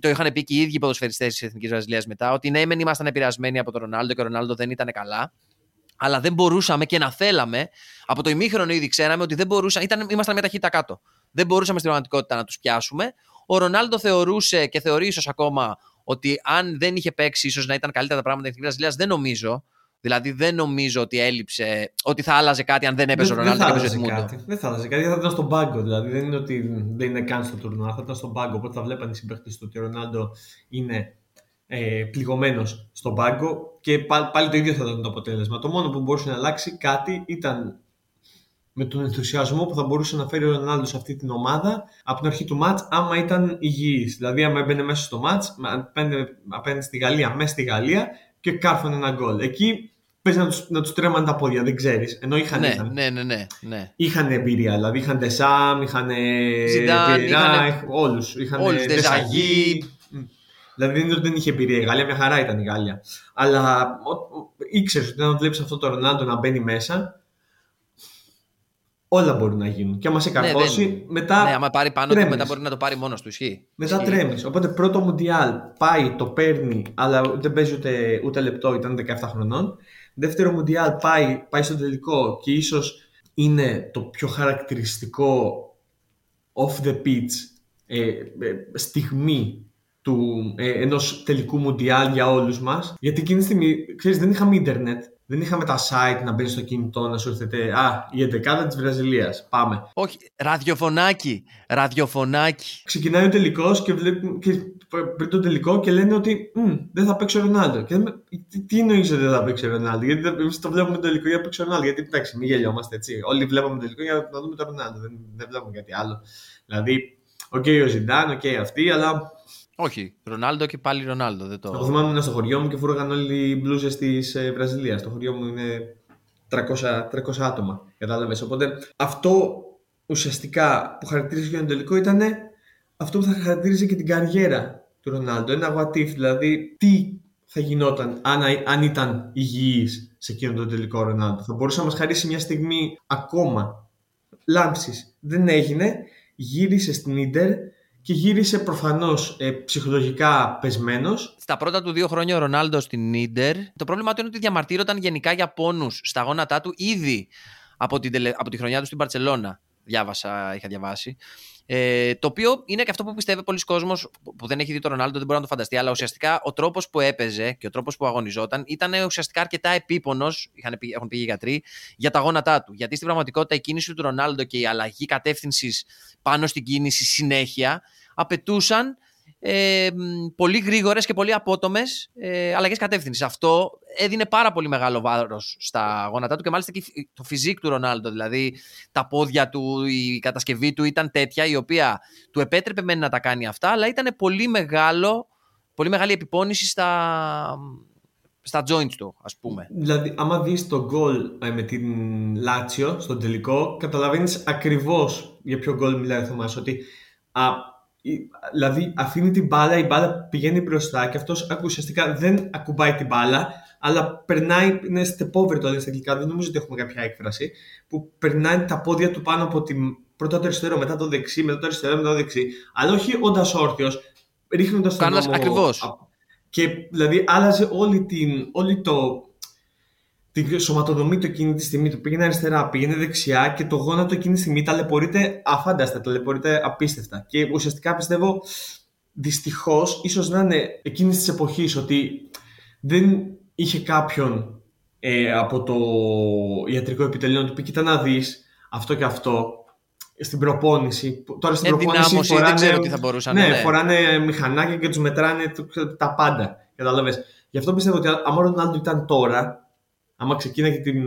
το είχαν πει και οι ίδιοι ποδοσφαιριστές της Εθνικής Βραζιλίας μετά. Ότι ναι, μεν ήμασταν επηρεασμένοι από τον Ρονάλντο και ο Ρονάλντο δεν ήταν καλά. Αλλά δεν μπορούσαμε και να θέλαμε. Από το ημίχρονο ήδη ξέραμε ότι δεν μπορούσαμε. Ήταν, ήμασταν μια ταχύτητα κάτω. Δεν μπορούσαμε στην πραγματικότητα να τους πιάσουμε. Ο Ρονάλντο θεωρούσε και θεωρεί ίσως ακόμα ότι αν δεν είχε παίξει, ίσως να ήταν καλύτερα τα πράγματα στην Βραζιλία. Δεν νομίζω. Δηλαδή δεν νομίζω ότι έλειψε, ότι θα άλλαζε κάτι αν δεν έπαιζε ο Ρονάλντο και έπαιζε κάτι. Δεν θα άλλαζε κάτι, θα ήταν στον πάγκο. Δηλαδή δεν είναι ότι δεν είναι καν στο τουρνουά, θα ήταν στον πάγκο. Οπότε θα βλέπανε οι συμπαίχτες του ότι ο Ρονάλντο είναι ε, πληγωμένος στον πάγκο και πάλι, το ίδιο θα ήταν το αποτέλεσμα. Το μόνο που μπορούσε να αλλάξει κάτι ήταν με τον ενθουσιασμό που θα μπορούσε να φέρει ο Ρονάλντο σε αυτή την ομάδα από την αρχή του μάτ, άμα ήταν υγιής. Δηλαδή, άμα έμπαινε μέσα στο μάτ, απέναντι στη Γαλλία, μέσα στη Γαλλία και κάρφωνε ένα γκολ. Εκεί παίζει να του να τους τρέμαν τα πόδια, δεν ξέρεις. Ενώ είχαν, ναι, είχαν, ναι, ναι, ναι, ναι. είχαν εμπειρία. Δηλαδή, είχαν Τεσάμ, είχαν. Ζιντάν, είχαν... Όλους. Είχαν Τεσαγί. Δηλαδή δεν είναι ότι δεν είχε εμπειρία η Γαλλία, μια χαρά ήταν η Γαλλία. Αλλά ήξερες ότι όταν βλέπεις αυτό το Ρονάλντο να μπαίνει μέσα, όλα μπορούν να γίνουν. Και άμα σε ναι, καρφώσει, ναι, μετά. Ναι, άμα πάρει πάνω του, μετά μπορεί να το πάρει μόνος του. Ισχύει. Μετά τρέμεις. Οπότε πρώτο Μουντιάλ πάει, το παίρνει, αλλά δεν παίζει ούτε, ούτε λεπτό, ήταν 17 χρονών. Δεύτερο Μουντιάλ πάει, πάει στο τελικό και ίσως είναι το πιο χαρακτηριστικό off the pitch ε, ε, στιγμή του, ε, ενός τελικού Μουντιάλ για όλους μας γιατί εκείνη τη στιγμή, ξέρεις, δεν είχαμε ίντερνετ δεν είχαμε τα site να μπαίνει στο κινητό να σου έρθετε Α, η 11 της Βραζιλίας. Πάμε. Όχι, ραδιοφωνάκι. Ραδιοφωνάκι. Ξεκινάει ο τελικός και, και πριν το τελικό και λένε ότι δεν θα παίξει ο Ρονάλντο. Και λέμε, τι, τι εννοείς ότι δεν θα παίξει ο Ρονάλντο, Γιατί εμείς το βλέπουμε το τελικό για να παίξει ο Ρονάλντο. Γιατί εντάξει, μην γελιόμαστε έτσι. Όλοι βλέπαμε το τελικό για να δούμε τον Ρονάλντο. Δεν, δεν βλέπουμε κάτι άλλο. Δηλαδή, OK, okay, ο Ζιντάν, OK, okay, αυτή, αλλά όχι, Ρονάλντο και πάλι Ρονάλντο. Δεν το... Εγώ θυμάμαι ήμουν στο χωριό μου και φόραγαν όλοι οι μπλούζες της ε, Βραζιλίας. Το χωριό μου είναι 300, 300 άτομα. Κατάλαβες. Οπότε αυτό ουσιαστικά που χαρακτήριζε για τον τελικό ήταν αυτό που θα χαρακτήριζε και την καριέρα του Ρονάλντο. Ένα what if, δηλαδή τι θα γινόταν αν, αν ήταν υγιής σε εκείνον τον τελικό Ρονάλντο. Θα μπορούσε να μας χαρίσει μια στιγμή ακόμα λάμψης. Δεν έγινε. Γύρισε στην ντερ και γύρισε προφανώς ε, ψυχολογικά πεσμένος. Στα πρώτα του δύο χρόνια ο Ρονάλντο στην ντερ, το πρόβλημα του είναι ότι διαμαρτύρονταν γενικά για πόνους στα γόνατά του ήδη από, την, από τη χρονιά του στην Παρσελώνα. Διάβασα, είχα διαβάσει. Ε, το οποίο είναι και αυτό που πιστεύει πολλοί κόσμος που δεν έχει δει τον Ρονάλντο, δεν μπορεί να το φανταστεί. Αλλά ουσιαστικά ο τρόπος που έπαιζε και ο τρόπος που αγωνιζόταν ήταν ουσιαστικά αρκετά επίπονος, έχουν πει οι γιατροί, για τα γόνατά του. Γιατί στην πραγματικότητα η κίνηση του Ρονάλντο και η αλλαγή κατεύθυνσης πάνω στην κίνηση συνέχεια απαιτούσαν ε, πολύ γρήγορες και πολύ απότομες ε, αλλαγές κατεύθυνσης. Αυτό έδινε πάρα πολύ μεγάλο βάρος στα γόνατά του και μάλιστα και το φυσικ του Ρονάλντο. Δηλαδή τα πόδια του, η κατασκευή του ήταν τέτοια η οποία του επέτρεπε μεν να τα κάνει αυτά, αλλά ήταν πολύ μεγάλο, πολύ μεγάλη επιπόνηση στα, στα joints του, ας πούμε. Δηλαδή, άμα δεις το γκολ ε, με την Λάτσιο στον τελικό, καταλαβαίνεις ακριβώς για ποιο γκολ μιλάει ο Θωμάς, ότι α, δηλαδή αφήνει την μπάλα, η μπάλα πηγαίνει μπροστά και αυτός ουσιαστικά δεν ακουμπάει την μπάλα, αλλά περνάει, είναι step over το στα αγγλικά, δεν νομίζω ότι έχουμε κάποια έκφραση, που περνάει τα πόδια του πάνω από την, πρώτα το αριστερό, μετά το δεξί, μετά το αριστερό, μετά το δεξί. Αλλά όχι όντας όρθιος, ρίχνοντας τον Κάνοντας νόμο. ακριβώς. Α- Και δηλαδή άλλαζε όλη, την, όλη το, την σωματοδομή του εκείνη τη στιγμή. Του πήγαινε αριστερά, πήγαινε δεξιά και το γόνατο εκείνη τη στιγμή ταλαιπωρείται αφάνταστα, ταλαιπωρείται απίστευτα. Και ουσιαστικά πιστεύω δυστυχώς, ίσως να είναι εκείνης της εποχής ότι δεν είχε κάποιον ε, από το ιατρικό επιτελείο να του πει: Κοίτα να δεις αυτό και αυτό στην προπόνηση. Τώρα στην προπόνηση Ενδυνάμωση, δεν ξέρω τι θα μπορούσαν, Ναι, ναι. φοράνε μηχανάκια και τους μετράνε το- τα πάντα. Κατάλαβες. Γι' αυτό πιστεύω ότι άμα ο Ρονάλντο ήταν τώρα, άμα ξεκίναγε την,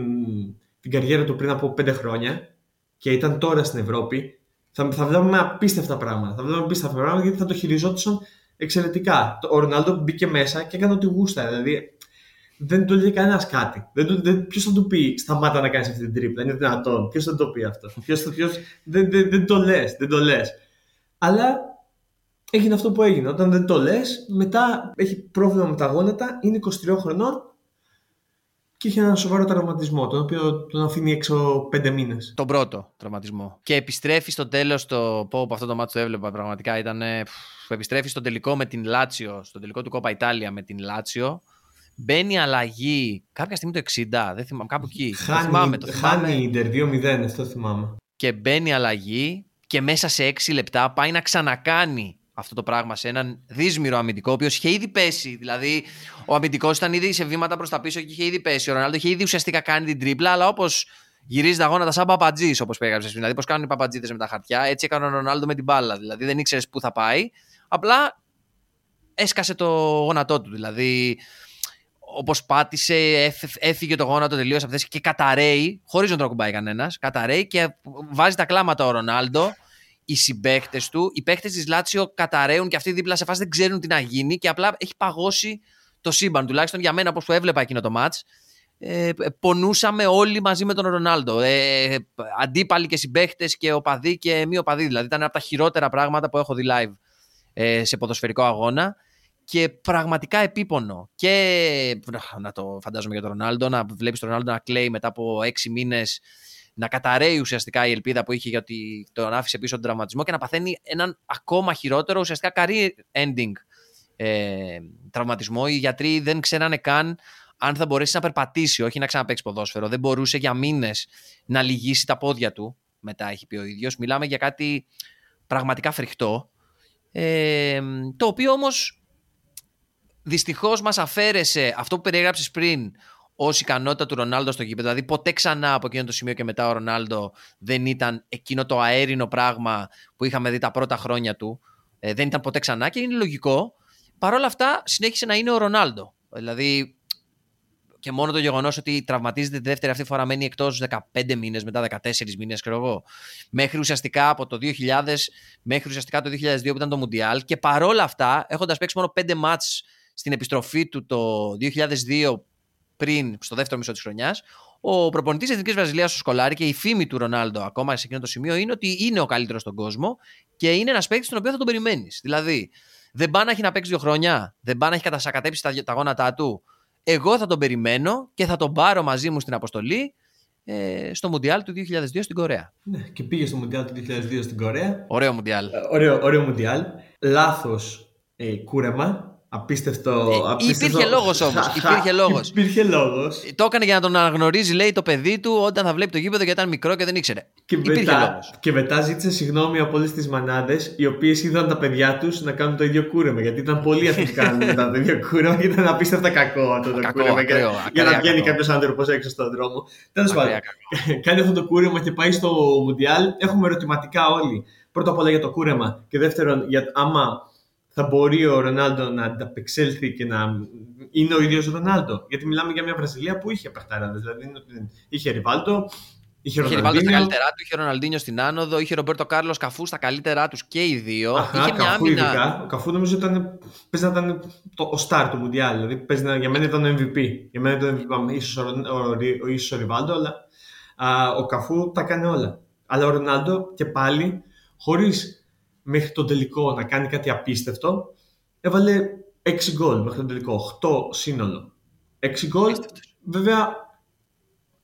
την καριέρα του πριν από πέντε χρόνια και ήταν τώρα στην Ευρώπη, θα, θα βλέπαμε απίστευτα πράγματα. Θα βλέπαμε απίστευτα πράγματα γιατί θα το χειριζόντουσαν εξαιρετικά. Το- Ο Ρονάλντο μπήκε μέσα και έκανε ό,τι γούστα. Δηλαδή δεν του έλεγε κανένας κάτι. Δεν, του- δεν, ποιος θα του πει σταμάτα να κάνεις αυτή την τρίπλα, είναι δυνατόν. Ποιος θα το πει αυτό; Ποιος, θα- ποιος, δεν, δεν, δεν το λες. Δεν το λες. Αλλά έγινε αυτό που έγινε. Όταν δεν το λες, μετά έχει πρόβλημα με τα γόνατα, είναι 23 χρονών και είχε ένα σοβαρό τραυματισμό, τον οποίο τον αφήνει έξω 5 μήνες. Τον πρώτο τραυματισμό. Και επιστρέφει στο τέλος το. Πω, πω, αυτό το μάτι το έβλεπα πραγματικά. Ήταν. ε, πφ, Επιστρέφει στο τελικό με την Λάτσιο, στο τελικό του Κόπα Ιτάλια με την Λάτσιο. Μπαίνει αλλαγή κάποια στιγμή το 60, δεν θυμάμαι, κάπου εκεί. το Χάνει, θυμάμαι, το θυμάμαι. χάνει η Ιντερ 2-0, αυτό θυμάμαι. Και μπαίνει αλλαγή και μέσα σε 6 λεπτά πάει να ξανακάνει αυτό το πράγμα σε έναν δύσμηρο αμυντικό, ο οποίος είχε ήδη πέσει. Δηλαδή, ο αμυντικός ήταν ήδη σε βήματα προς τα πίσω και είχε ήδη πέσει. Ο Ρονάλντο είχε ήδη ουσιαστικά κάνει την τρίπλα, αλλά όπως γυρίζει τα γόνατα σαν παπατζής, όπως περιγράψε. Δηλαδή, πώς κάνουν οι παπατζίδε με τα χαρτιά, έτσι έκανε ο Ρονάλντο με την μπάλα. Δηλαδή, δεν ήξερες πού θα πάει. Απλά έσκασε το γόνατό του. Δηλαδή, όπως πάτησε, έφ- έφυγε το γόνατο τελείω από τη θέση και καταραίει, χωρίς να τον ακουμπάει κανένας. Καταραίει και βάζει τα κλάματα ο Ρονάλντο. Οι συμπαίχτε του, οι παίχτε της Λάτσιο καταραίουν και αυτοί δίπλα σε φάση δεν ξέρουν τι να γίνει και απλά έχει παγώσει το σύμπαν. Τουλάχιστον για μένα, όπως το έβλεπα εκείνο το match, ε, πονούσαμε όλοι μαζί με τον Ρονάλντο. Ε, αντίπαλοι και συμπαίχτε και οπαδοί και μη οπαδοί. Δηλαδή ήταν από τα χειρότερα πράγματα που έχω δει live ε, σε ποδοσφαιρικό αγώνα και πραγματικά επίπονο. Και να το φαντάζομαι για τον Ρονάλντο, να βλέπεις τον Ρονάλντο να κλαίει μετά από έξι μήνες, να καταραίει ουσιαστικά η ελπίδα που είχε για ότι τον άφησε πίσω τον τραυματισμό και να παθαίνει έναν ακόμα χειρότερο, ουσιαστικά career ending ε, τραυματισμό. Οι γιατροί δεν ξέρανε καν αν θα μπορέσει να περπατήσει, όχι να ξαναπέξει ποδόσφαιρο. Δεν μπορούσε για μήνες να λυγίσει τα πόδια του. Μετά έχει πει ο ίδιος. Μιλάμε για κάτι πραγματικά φρικτό. Ε, το οποίο όμως δυστυχώς μας αφαίρεσε αυτό που περιέγραψες πριν ως ικανότητα του Ρονάλντο στο γήπεδο. Δηλαδή ποτέ ξανά από εκείνο το σημείο και μετά ο Ρονάλντο δεν ήταν εκείνο το αέρινο πράγμα που είχαμε δει τα πρώτα χρόνια του. Ε, δεν ήταν ποτέ ξανά και είναι λογικό. Παρ' όλα αυτά συνέχισε να είναι ο Ρονάλντο. Δηλαδή και μόνο το γεγονός ότι τραυματίζεται τη δεύτερη αυτή φορά μένει εκτός 15 μήνες, μετά 14 μήνες, ξέρω εγώ. Μέχρι ουσιαστικά από το 2000 μέχρι ουσιαστικά το 2002 που ήταν το Μουντιάλ. Και παρόλα αυτά, έχοντας παίξει μόνο 5 μάτς στην επιστροφή του το 2002 πριν, στο δεύτερο μισό της χρονιάς, ο προπονητής Εθνικής Βραζιλίας, ο Σκολάρη και η φήμη του Ρονάλντο ακόμα σε εκείνο το σημείο είναι ότι είναι ο καλύτερος στον κόσμο και είναι ένας παίκτης τον οποίο θα τον περιμένεις. Δηλαδή, δεν πάει να έχει να παίξει δύο χρόνια, δεν πάει να έχει κατασακατέψει τα, τα γόνατά του. Εγώ θα τον περιμένω και θα τον πάρω μαζί μου στην αποστολή ε, στο Μουντιάλ του 2002 στην Κορέα. Ναι, και πήγε στο Μουντιάλ του 2002 στην Κορέα. Ωραίο Μουντιάλ. Ε, Ωραίο, ωραίο Μουντιάλ. Λάθος ε, κούρεμα. Απίστευτο. Ε, απίστευτο... υπήρχε λόγος όμως, Χα- υπήρχε λόγος. Υπήρχε λόγος. Το έκανε για να τον αναγνωρίζει, λέει, το παιδί του όταν θα βλέπει το γήπεδο γιατί ήταν μικρό και δεν ήξερε. Και Υπήρχε μετά, λόγος. και μετά ζήτησε συγγνώμη από όλες τις μανάδες οι οποίες είδαν τα παιδιά τους να κάνουν το ίδιο κούρεμα. Γιατί ήταν πολλοί αυτοί που κάνουν μετά το ίδιο κούρεμα και ήταν απίστευτα κακό αυτό το Κακό, κούρεμα. ακραίο, για, για να ακραία βγαίνει κακό. κάποιος άνθρωπος έξω στον δρόμο. Τέλος πάντων, Ακραία κάνει αυτό το κούρεμα και πάει στο Μουντιάλ. Έχουμε ερωτηματικά όλοι. Πρώτα απ' όλα για το κούρεμα και δεύτερον για άμα θα μπορεί ο Ρονάλντο να ανταπεξέλθει και να είναι ο ίδιος Ρονάλντο. Γιατί μιλάμε για μια Βραζιλία που είχε παιχτάραντε. Δηλαδή είχε Ριβάλτο, είχε Είχε Ριβάλτο στα Ροναλντίνιο. καλύτερά του, είχε Ροναλντίνιο στην άνοδο, είχε Ρομπέρτο Κάρλος Καφού στα καλύτερά τους και οι δύο. Αχα, είχε μια Καφού άμυνα. ειδικά. Ο Καφού νομίζω ήταν, παίζει να ήταν το, ο star του Μουντιάλ. Δηλαδή παίζει να, για μένα ήταν ο MVP. Για μένα ήταν MVP, ίσως ο, ο, ο, ο, ίσως ο Ριβάλντο, αλλά α, ο Καφού τα κάνει όλα. Αλλά ο Ρονάλντο και πάλι, χωρίς μέχρι τον τελικό να κάνει κάτι απίστευτο, έβαλε 6 γκολ μέχρι τον τελικό. 8 σύνολο. 6 γκολ, βέβαια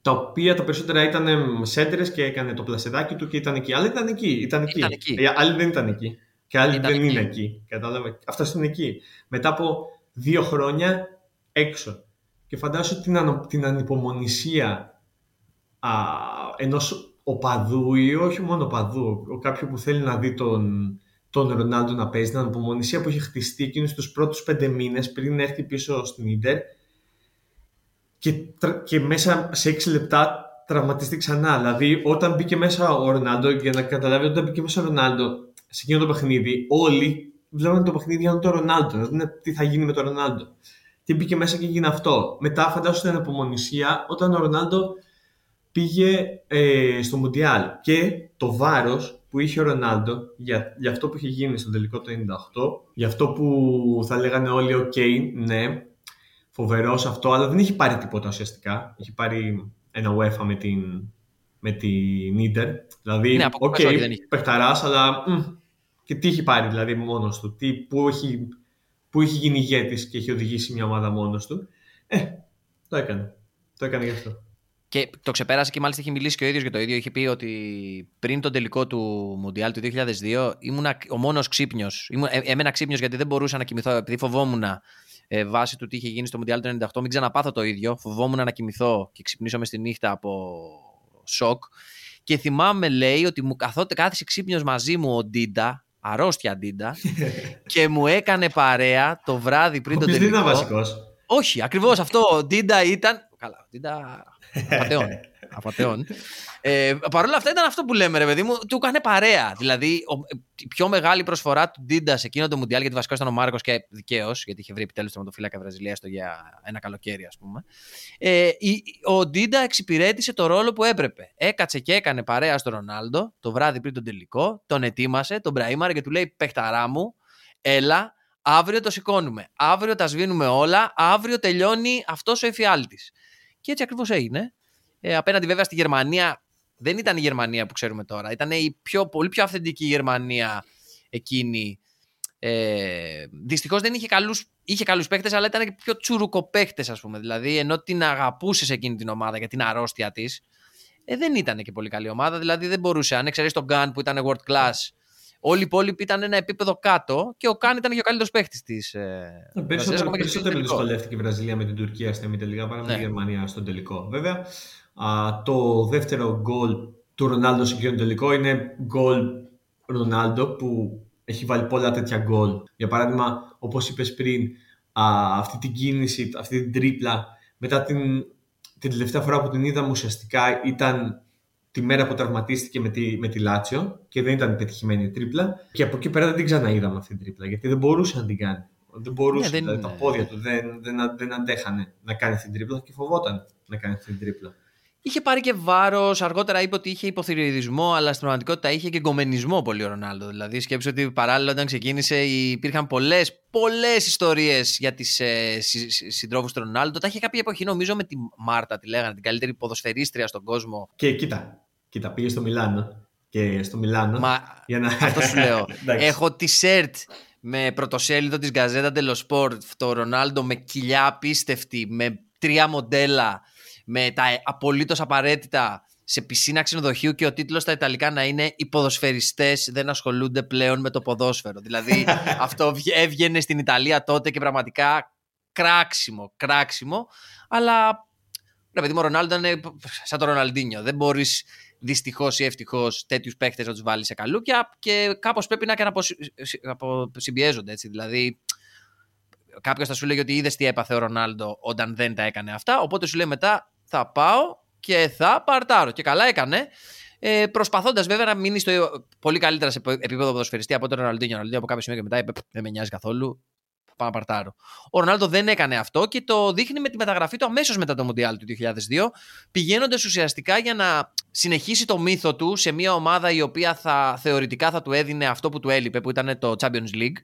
τα οποία τα περισσότερα ήταν σέντερες και έκανε το πλασεδάκι του και ήταν εκεί. Άλλοι ήταν εκεί. Ήταν εκεί. Ήταν εκεί. Ε, άλλοι δεν ήταν εκεί. Και άλλοι Ήταν δεν εκεί. είναι εκεί. Κατάλαβε. Αυτό είναι εκεί. Μετά από δύο χρόνια έξω. Και φαντάσου την, ανο- την ανυπομονησία α, ενός οπαδού ή όχι μόνο οπαδού, ο κάποιου που θέλει να δει τον, τον Ρονάλντο να παίζει, την ανυπομονησία που είχε χτιστεί εκείνους τους πρώτους πέντε μήνες πριν έρθει πίσω στην Ίντερ και, τρα- και μέσα σε έξι λεπτά τραυματιστεί ξανά. Δηλαδή, όταν μπήκε μέσα ο Ρονάλντο, για να καταλάβει, όταν μπήκε μέσα ο Ρονάλντο σε εκείνο το παιχνίδι, όλοι βλέπανε το παιχνίδι για τον Ρονάλντο, να δουν τι θα γίνει με τον Ρονάλντο. Και μπήκε μέσα και έγινε αυτό. Μετά, φαντάσου την ανυπομονησία όταν ο Ρονάλντο πήγε ε, στο Μουντιάλ και το βάρος που είχε ο Ρονάλντο για, για αυτό που είχε γίνει στο τελικό το 98, για αυτό που θα λέγανε όλοι οκ, ναι, φοβερός αυτό, αλλά δεν είχε πάρει τίποτα ουσιαστικά. Είχε πάρει ένα UEFA με την, με την Ίντερ. Δηλαδή, Ναι, από οκ, κούπες όχι, δεν είχε. παιχταράς, αλλά μ, και τι είχε πάρει δηλαδή μόνος του, τι, που, έχει, που είχε γίνει ηγέτης και είχε οδηγήσει μια ομάδα μόνος του. Ε, το έκανε. Το έκανε γι' αυτό. Και το ξεπέρασε και μάλιστα είχε μιλήσει και ο ίδιος για το ίδιο. Είχε πει ότι πριν τον τελικό του Μουντιάλ του 2002 ήμουν ο μόνος ξύπνιος. Έμενα ξύπνιος γιατί δεν μπορούσα να κοιμηθώ, επειδή φοβόμουν ε, βάσει του τι είχε γίνει στο Μουντιάλ του 98. Μην ξαναπάθω το ίδιο. Φοβόμουν να κοιμηθώ και ξυπνήσω μες στη νύχτα από σοκ. Και θυμάμαι, λέει, ότι μου καθότε κάθισε ξύπνιος μαζί μου ο Ντίντα, αρρώστια Ντίντα, και μου έκανε παρέα το βράδυ πριν Ο τον οποίος δεν τελικό. ήταν βασικός. Όχι, ακριβώς αυτό. Ο Ντίντα ήταν. Καλά, ο Ντίντα. Απατεών. Απατεών. Ε, Παρ' όλα αυτά ήταν αυτό που λέμε, ρε παιδί μου, του έκανε παρέα. Δηλαδή, ο- η πιο μεγάλη προσφορά του Ντίντα σε εκείνο το Μουντιάλ, γιατί βασικά ήταν ο Μάρκος και δικαίως, γιατί είχε βρει επιτέλους τερματοφύλακα Βραζιλίας στο για ένα καλοκαίρι, ας πούμε. Ε, η- ο Ντίντα εξυπηρέτησε το ρόλο που έπρεπε. Έκατσε και έκανε παρέα στο Ρονάλντο το βράδυ πριν τον τελικό, τον ετοίμασε, τον πράιμαρε και του λέει: Παιχταρά μου, έλα, αύριο το σηκώνουμε. Αύριο τα σβήνουμε όλα, αύριο τελειώνει αυτός ο εφιάλτης. Και έτσι ακριβώς έγινε. Ε, απέναντι βέβαια στη Γερμανία, δεν ήταν η Γερμανία που ξέρουμε τώρα. Ήταν η πιο, πολύ πιο αυθεντική Γερμανία εκείνη. Ε, Δυστυχώς δεν είχε καλούς είχε καλούς παίχτες, αλλά ήταν και πιο τσουρουκοπαίχτες, ας πούμε. Δηλαδή, ενώ την αγαπούσες εκείνη την ομάδα για την αρρώστια της, ε, δεν ήταν και πολύ καλή ομάδα. Δηλαδή, δεν μπορούσε. Αν εξαιρέσεις τον Γκάν που ήταν world class, όλοι οι υπόλοιποι ήταν ένα επίπεδο κάτω και ο Γκάν ήταν και ο καλύτερος παίχτης της. Ε, Βραζιλίας, Περισσότερο, ακόμα και στο περισσότερο τελικό. δυσκολεύτηκε η Βραζιλία με την Τουρκία στην ημιτελικά παρά με Ναι. τη Γερμανία στον τελικό. Βέβαια, α, το δεύτερο γκολ του Ρονάλντο σε εκείνον τον τελικό είναι γκολ Ρονάλντο που έχει βάλει πολλά τέτοια γκολ. Για παράδειγμα, όπως είπες πριν, α, αυτή την κίνηση, αυτή την τρίπλα μετά την, την τελευταία φορά που την είδαμε ουσιαστικά ήταν τη μέρα που τραυματίστηκε με τη, με τη Λάτσιο και δεν ήταν πετυχημένη η τρίπλα. Και από εκεί πέρα δεν την ξαναείδαμε αυτή την τρίπλα γιατί δεν μπορούσε να την κάνει. Δεν μπορούσε, Ναι, δεν δηλαδή, τα είναι. πόδια του δεν, δεν, δεν αντέχανε να κάνει αυτή την τρίπλα και φοβόταν να κάνει αυτή την τρίπλα. Είχε πάρει και βάρος. Αργότερα είπε ότι είχε υποθυριωδισμό, αλλά στην πραγματικότητα είχε και γκομενισμό πολύ ο Ρονάλντο. Δηλαδή, σκέψου ότι παράλληλα όταν ξεκίνησε υπήρχαν πολλές πολλές ιστορίες για τις ε, συντρόφους του Ρονάλντο. Τα είχε κάποια εποχή, νομίζω, με τη Μάρτα, τη λέγανε, την καλύτερη ποδοσφαιρίστρια στον κόσμο. Και κοίτα, κοίτα πήγε στο Μιλάνο. Και στο Μιλάνο. Μα για να... αυτό σου λέω. Εντάξει. Έχω τη σερτ με πρωτοσέλιδο της Gazeta dello Sport, το Ρονάλντο με κοιλιά απίστευτη, με τρία μοντέλα, με τα απολύτως απαραίτητα σε πισίνα ξενοδοχείου και ο τίτλος στα Ιταλικά να είναι «Οι ποδοσφαιριστές δεν ασχολούνται πλέον με το ποδόσφαιρο». δηλαδή αυτό βγε- έβγαινε στην Ιταλία τότε και πραγματικά κράξιμο, κράξιμο, αλλά ρε παιδί μου ο Ρονάλντο είναι σαν το Ροναλντίνιο. Δεν μπορείς δυστυχώς ή ευτυχώς τέτοιους παίχτε να τους βάλει σε καλούπια και κάπως πρέπει να και να αποσυ- αποσυμπιέζονται έτσι. Δηλαδή, κάποιος θα σου λέγει ότι είδες τι έπαθε ο Ρονάλντο όταν δεν τα έκανε αυτά. Οπότε σου λέει μετά θα πάω και θα παρτάρω. Και καλά έκανε. Ε, Προσπαθώντας βέβαια να μείνει στο πολύ καλύτερα σε επίπεδο ποδοσφαιριστή από τον Ροναλντίνιο. Ο Ροναλντίνιο από κάποιο σημείο και μετά είπε: «Π, Δεν με νοιάζει καθόλου. Πάω να παρτάρω. Ο Ρονάλντο δεν έκανε αυτό και το δείχνει με τη μεταγραφή του αμέσως μετά το Μουντιάλ του 2002, πηγαίνοντας ουσιαστικά για να συνεχίσει το μύθο του σε μια ομάδα η οποία θα, θεωρητικά θα του έδινε αυτό που του έλειπε, που ήταν το Champions League.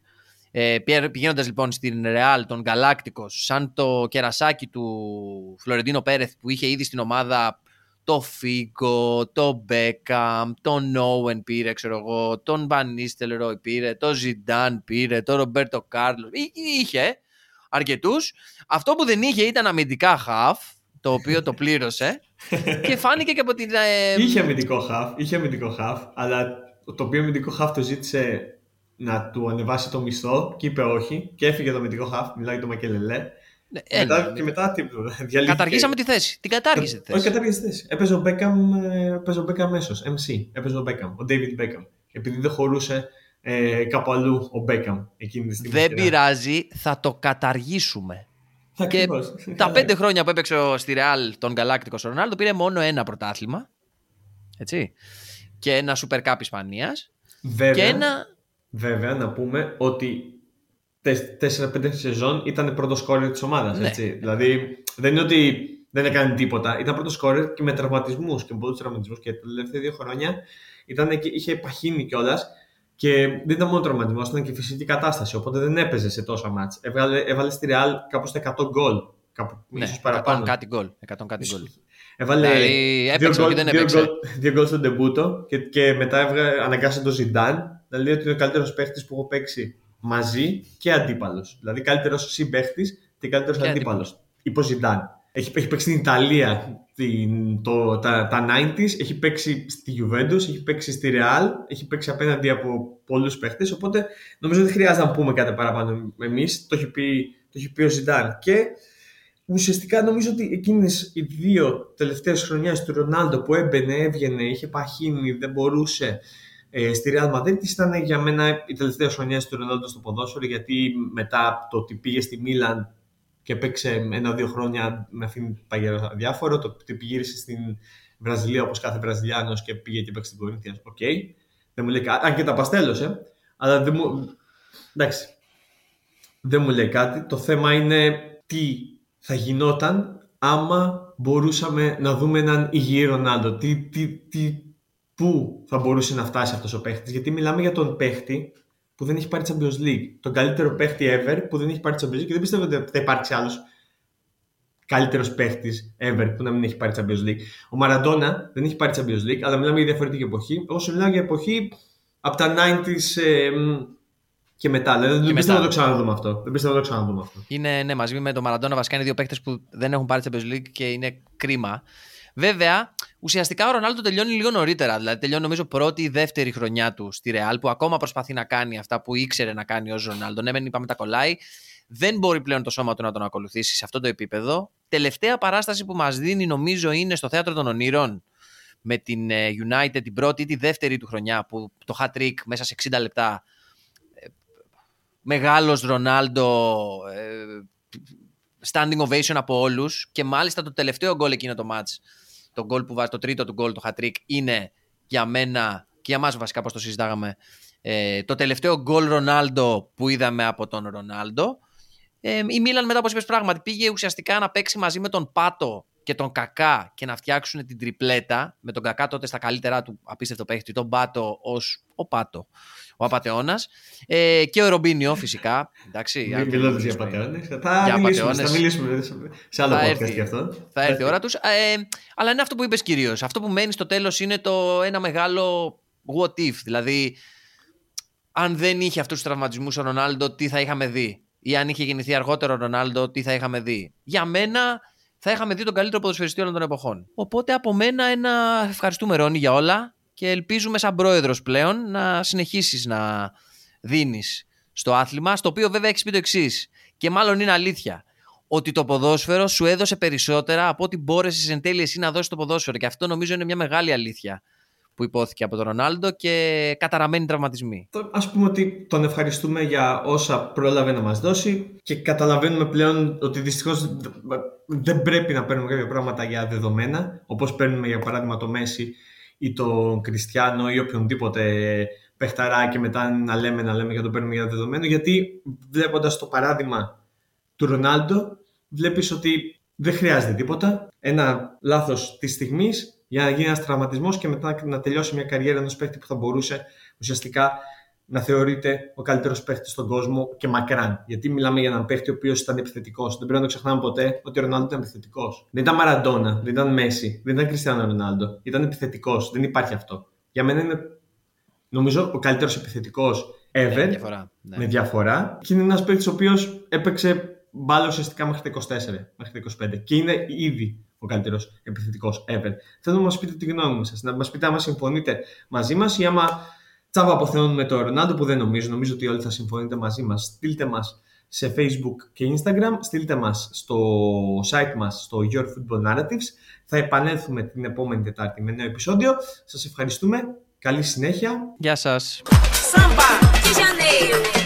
Ε, Πηγαίνοντας λοιπόν στην Real, τον Galacticos, σαν το κερασάκι του Φλωρεντίνο Πέρεθ που είχε ήδη στην ομάδα το Φίγκο, το Μπέκαμ, τον Όουεν πήρε, ξέρω εγώ, τον Βανίστελ Ρόι πήρε, τον Ζιντάν πήρε, τον Ρομπέρτο Κάρλο. Είχε αρκετούς. Αυτό που δεν είχε ήταν αμυντικά half, το οποίο το πλήρωσε και φάνηκε και από την. Ε... Είχε αμυντικό χαφ, είχε αμυντικό χαφ, αλλά το οποίο αμυντικό χαφ το ζήτησε να του ανεβάσει το μισθό και είπε όχι και έφυγε το αμυντικό χαφ, μιλάει το Μακελελέ. Ναι, μετά, ναι. Και μετά τι, Καταργήσαμε τη θέση. Την κατάργησε τη θέση. Όχι, κατάργησε τη θέση. Έπαιζε ο Μπέκαμ, έπαιζε ο Μπέκαμ μέσο. MC. Έπαιζε ο Μπέκαμ. Ο David Beckham. Επειδή δεν χωρούσε ε, κάπου αλλού ο Μπέκαμ εκείνη τη στιγμή. Δεν πειράζει, θα το καταργήσουμε. Και τα πέντε χρόνια που έπαιξε στη Ρεάλ τον Γκαλάκτικο ο Ρονάλντο πήρε μόνο ένα πρωτάθλημα. Έτσι. Και ένα Super Cup Ισπανίας. Και ένα. Βέβαια, να πούμε ότι 4-5 σεζόν ήταν πρώτο σκόρερ της ομάδας. Ναι. Δηλαδή δεν είναι ότι δεν έκανε τίποτα. Ήταν πρώτο σκόρερ και με τραυματισμούς και με πολλούς τραυματισμούς. Και τα τελευταία δύο χρόνια ήταν, είχε παχύνει κιόλας. Και δεν ήταν μόνο τραυματισμός, ήταν και φυσική κατάσταση. Οπότε δεν έπαιζε σε τόσα μάτς. Έβαλε, έβαλε στη Real κάπου στα 100 γκολ. Κάπου, ναι, ίσως παραπάνω. 100 κάτι γκολ. 100 κάτι γκολ. Έβαλε δηλαδή, δύο γκολ, δεν δύο, γκολ, δύο γκολ στον Τεμπούτο και, και μετά έβγα, αναγκάσε τον Ζιντάν. Δηλαδή ότι είναι ο καλύτερος παίχτης που έχω παίξει μαζί και αντίπαλος. Δηλαδή καλύτερος συμπαίχτης και καλύτερος αντίπαλος. Υπό Ζιντάν. Έχει, έχει παίξει στην Ιταλία την, το, τα, τα 90s, έχει παίξει στη Juventus, έχει παίξει στη Real, έχει παίξει απέναντι από πολλούς παίχτες. Οπότε νομίζω δεν χρειάζεται να πούμε κάτι παραπάνω εμείς. Το έχει πει, το έχει πει ο Ζιντάν. Και ουσιαστικά νομίζω ότι εκείνες οι δύο τελευταίες χρονιές του Ρονάλντο που έμπαινε, έβγαινε, είχε παχύνει, δεν μπορούσε ε, στη Real Madrid ήταν για μένα οι τελευταίες χρονιές του Ρονάλντο στο ποδόσφαιρο γιατί μετά το ότι πήγε στη Μίλαν και παίξε ένα-δύο χρόνια με αυτήν την παγιέρα αδιάφορο. Το ότι γύρισε στην Βραζιλία όπως κάθε Βραζιλιάνος και πήγε και παίξε στην Κορίνθιανς. OK. Okay. Δεν μου λέει κάτι. Αν και τα παστέλωσε. Αλλά δεν μου. Εντάξει. Δεν μου λέει κάτι. Το θέμα είναι τι θα γινόταν άμα μπορούσαμε να δούμε έναν υγιή Ρονάλντο. Τι, τι, τι, πού θα μπορούσε να φτάσει αυτός ο παίχτης. Γιατί μιλάμε για τον παίχτη που δεν έχει πάρει Champions League. Τον καλύτερο παίχτη ever που δεν έχει πάρει Champions League και δεν πιστεύω ότι θα υπάρξει άλλος καλύτερος παίχτης ever που να μην έχει πάρει Champions League. Ο Μαραντόνα δεν έχει πάρει Champions League, αλλά μιλάμε για διαφορετική εποχή. Εγώ σου μιλάω για εποχή από τα 90s ε, και μετά. Δηλαδή, δεν πιστεύω να το ξαναδούμε αυτό. Δεν πιστεύω να το ξαναδούμε αυτό. Είναι, ναι, μαζί με τον Μαραντόνα βασικά είναι δύο παίχτες που δεν έχουν πάρει Champions League και είναι κρίμα. Βέβαια, ουσιαστικά ο Ρονάλντο τελειώνει λίγο νωρίτερα. Δηλαδή, τελειώνει νομίζω πρώτη ή δεύτερη χρονιά του στη Ρεάλ, που ακόμα προσπαθεί να κάνει αυτά που ήξερε να κάνει ως Ρονάλντο. Ναι, μεν είπαμε τα κολλάει. Δεν μπορεί πλέον το σώμα του να τον ακολουθήσει σε αυτό το επίπεδο. Τελευταία παράσταση που μας δίνει, νομίζω, είναι στο θέατρο των Ονείρων με την ε, United την πρώτη ή τη δεύτερη του χρονιά, που το hat trick μέσα σε 60 λεπτά. Ε, Μεγάλος Ρονάλντο. Ε, standing ovation από όλους και μάλιστα το τελευταίο γκολ εκείνο το match το γκολ που βάζει, το τρίτο του γκολ, το hat-trick, είναι για μένα και για μας βασικά πώς το συζητάγαμε ε, το τελευταίο γκολ Ρονάλντο που είδαμε από τον Ρονάλντο. Ε, η Μίλαν μετά όπως είπες πράγματι πήγε ουσιαστικά να παίξει μαζί με τον Πάτο και τον Κακά και να φτιάξουν την τριπλέτα με τον Κακά τότε στα καλύτερά του απίστευτο παίχτη, τον Πάτο ως ο Πάτο ο Απατεώνας. Ε, και ο Ρομπίνιο φυσικά. Εντάξει, Μην μιλώντα για Απατεώνες. Θα, μιλήσουμε, θα μιλήσουμε σε άλλο podcast γι' αυτό. Θα έρθει η ώρα τους. Ε, αλλά είναι αυτό που είπες κυρίως. Αυτό που μένει στο τέλος είναι το ένα μεγάλο what if. Δηλαδή, αν δεν είχε αυτούς τους τραυματισμούς ο Ρονάλντο, τι θα είχαμε δει; Ή αν είχε γεννηθεί αργότερο ο Ρονάλντο, τι θα είχαμε δει; Για μένα θα είχαμε δει τον καλύτερο ποδοσφαιριστή όλων των εποχών. Οπότε από μένα ένα ευχαριστούμε Ρόνι για όλα και ελπίζουμε σαν πρόεδρος πλέον να συνεχίσεις να δίνεις στο άθλημα, στο οποίο βέβαια έχεις πει το εξής. Και μάλλον είναι αλήθεια. Ότι το ποδόσφαιρο σου έδωσε περισσότερα από ό,τι μπόρεσες εν τέλει εσύ να δώσεις το ποδόσφαιρο. Και αυτό νομίζω είναι μια μεγάλη αλήθεια που υπόθηκε από τον Ρονάλντο και καταραμένοι τραυματισμοί. Α πούμε ότι τον ευχαριστούμε για όσα πρόλαβε να μας δώσει και καταλαβαίνουμε πλέον ότι δυστυχώς δεν πρέπει να παίρνουμε κάποια πράγματα για δεδομένα, όπως παίρνουμε για παράδειγμα το Μέση ή τον Κριστιανό ή οποιονδήποτε παιχταρά και μετά να λέμε, να λέμε για το παίρνουμε για δεδομένο γιατί βλέποντας το παράδειγμα του Ρονάλντο βλέπεις ότι δεν χρειάζεται τίποτα. Ένα λάθος της στιγμής για να γίνει ένας τραυματισμός και μετά να τελειώσει μια καριέρα ενός παίχτη που θα μπορούσε ουσιαστικά να θεωρείται ο καλύτερος παίχτης στον κόσμο και μακράν. Γιατί μιλάμε για έναν παίχτη ο οποίος ήταν επιθετικός. Δεν πρέπει να το ξεχνάμε ποτέ ότι ο Ρονάλντο ήταν επιθετικός. Δεν ήταν Μαραντόνα, δεν ήταν Μέση, δεν ήταν Κριστιανό Ρονάλντο. Ήταν επιθετικός. Δεν υπάρχει αυτό. Για μένα είναι νομίζω ο καλύτερος επιθετικός ever. Με διαφορά. Ναι. Με διαφορά. Και είναι ένας παίχτη ο οποίος έπαιξε μπάλα ουσιαστικά μέχρι τα 24, μέχρι τα 25. Και είναι ήδη ο καλύτερος επιθετικός ever. Θέλω να μας πείτε τη γνώμη σα, να μας πείτε άμα συμφωνείτε μαζί μας ή άμα τσάβα αποθεώνουμε το Ρονάλντο που δεν νομίζω. Νομίζω ότι όλοι θα συμφωνείτε μαζί μας. Στείλτε μας σε Facebook και Instagram, στείλτε μας στο site μας στο Your Football Narratives. Θα επανέλθουμε την επόμενη Τετάρτη με νέο επεισόδιο. Σας ευχαριστούμε. Καλή συνέχεια. Γεια σας. Samba de Janeiro.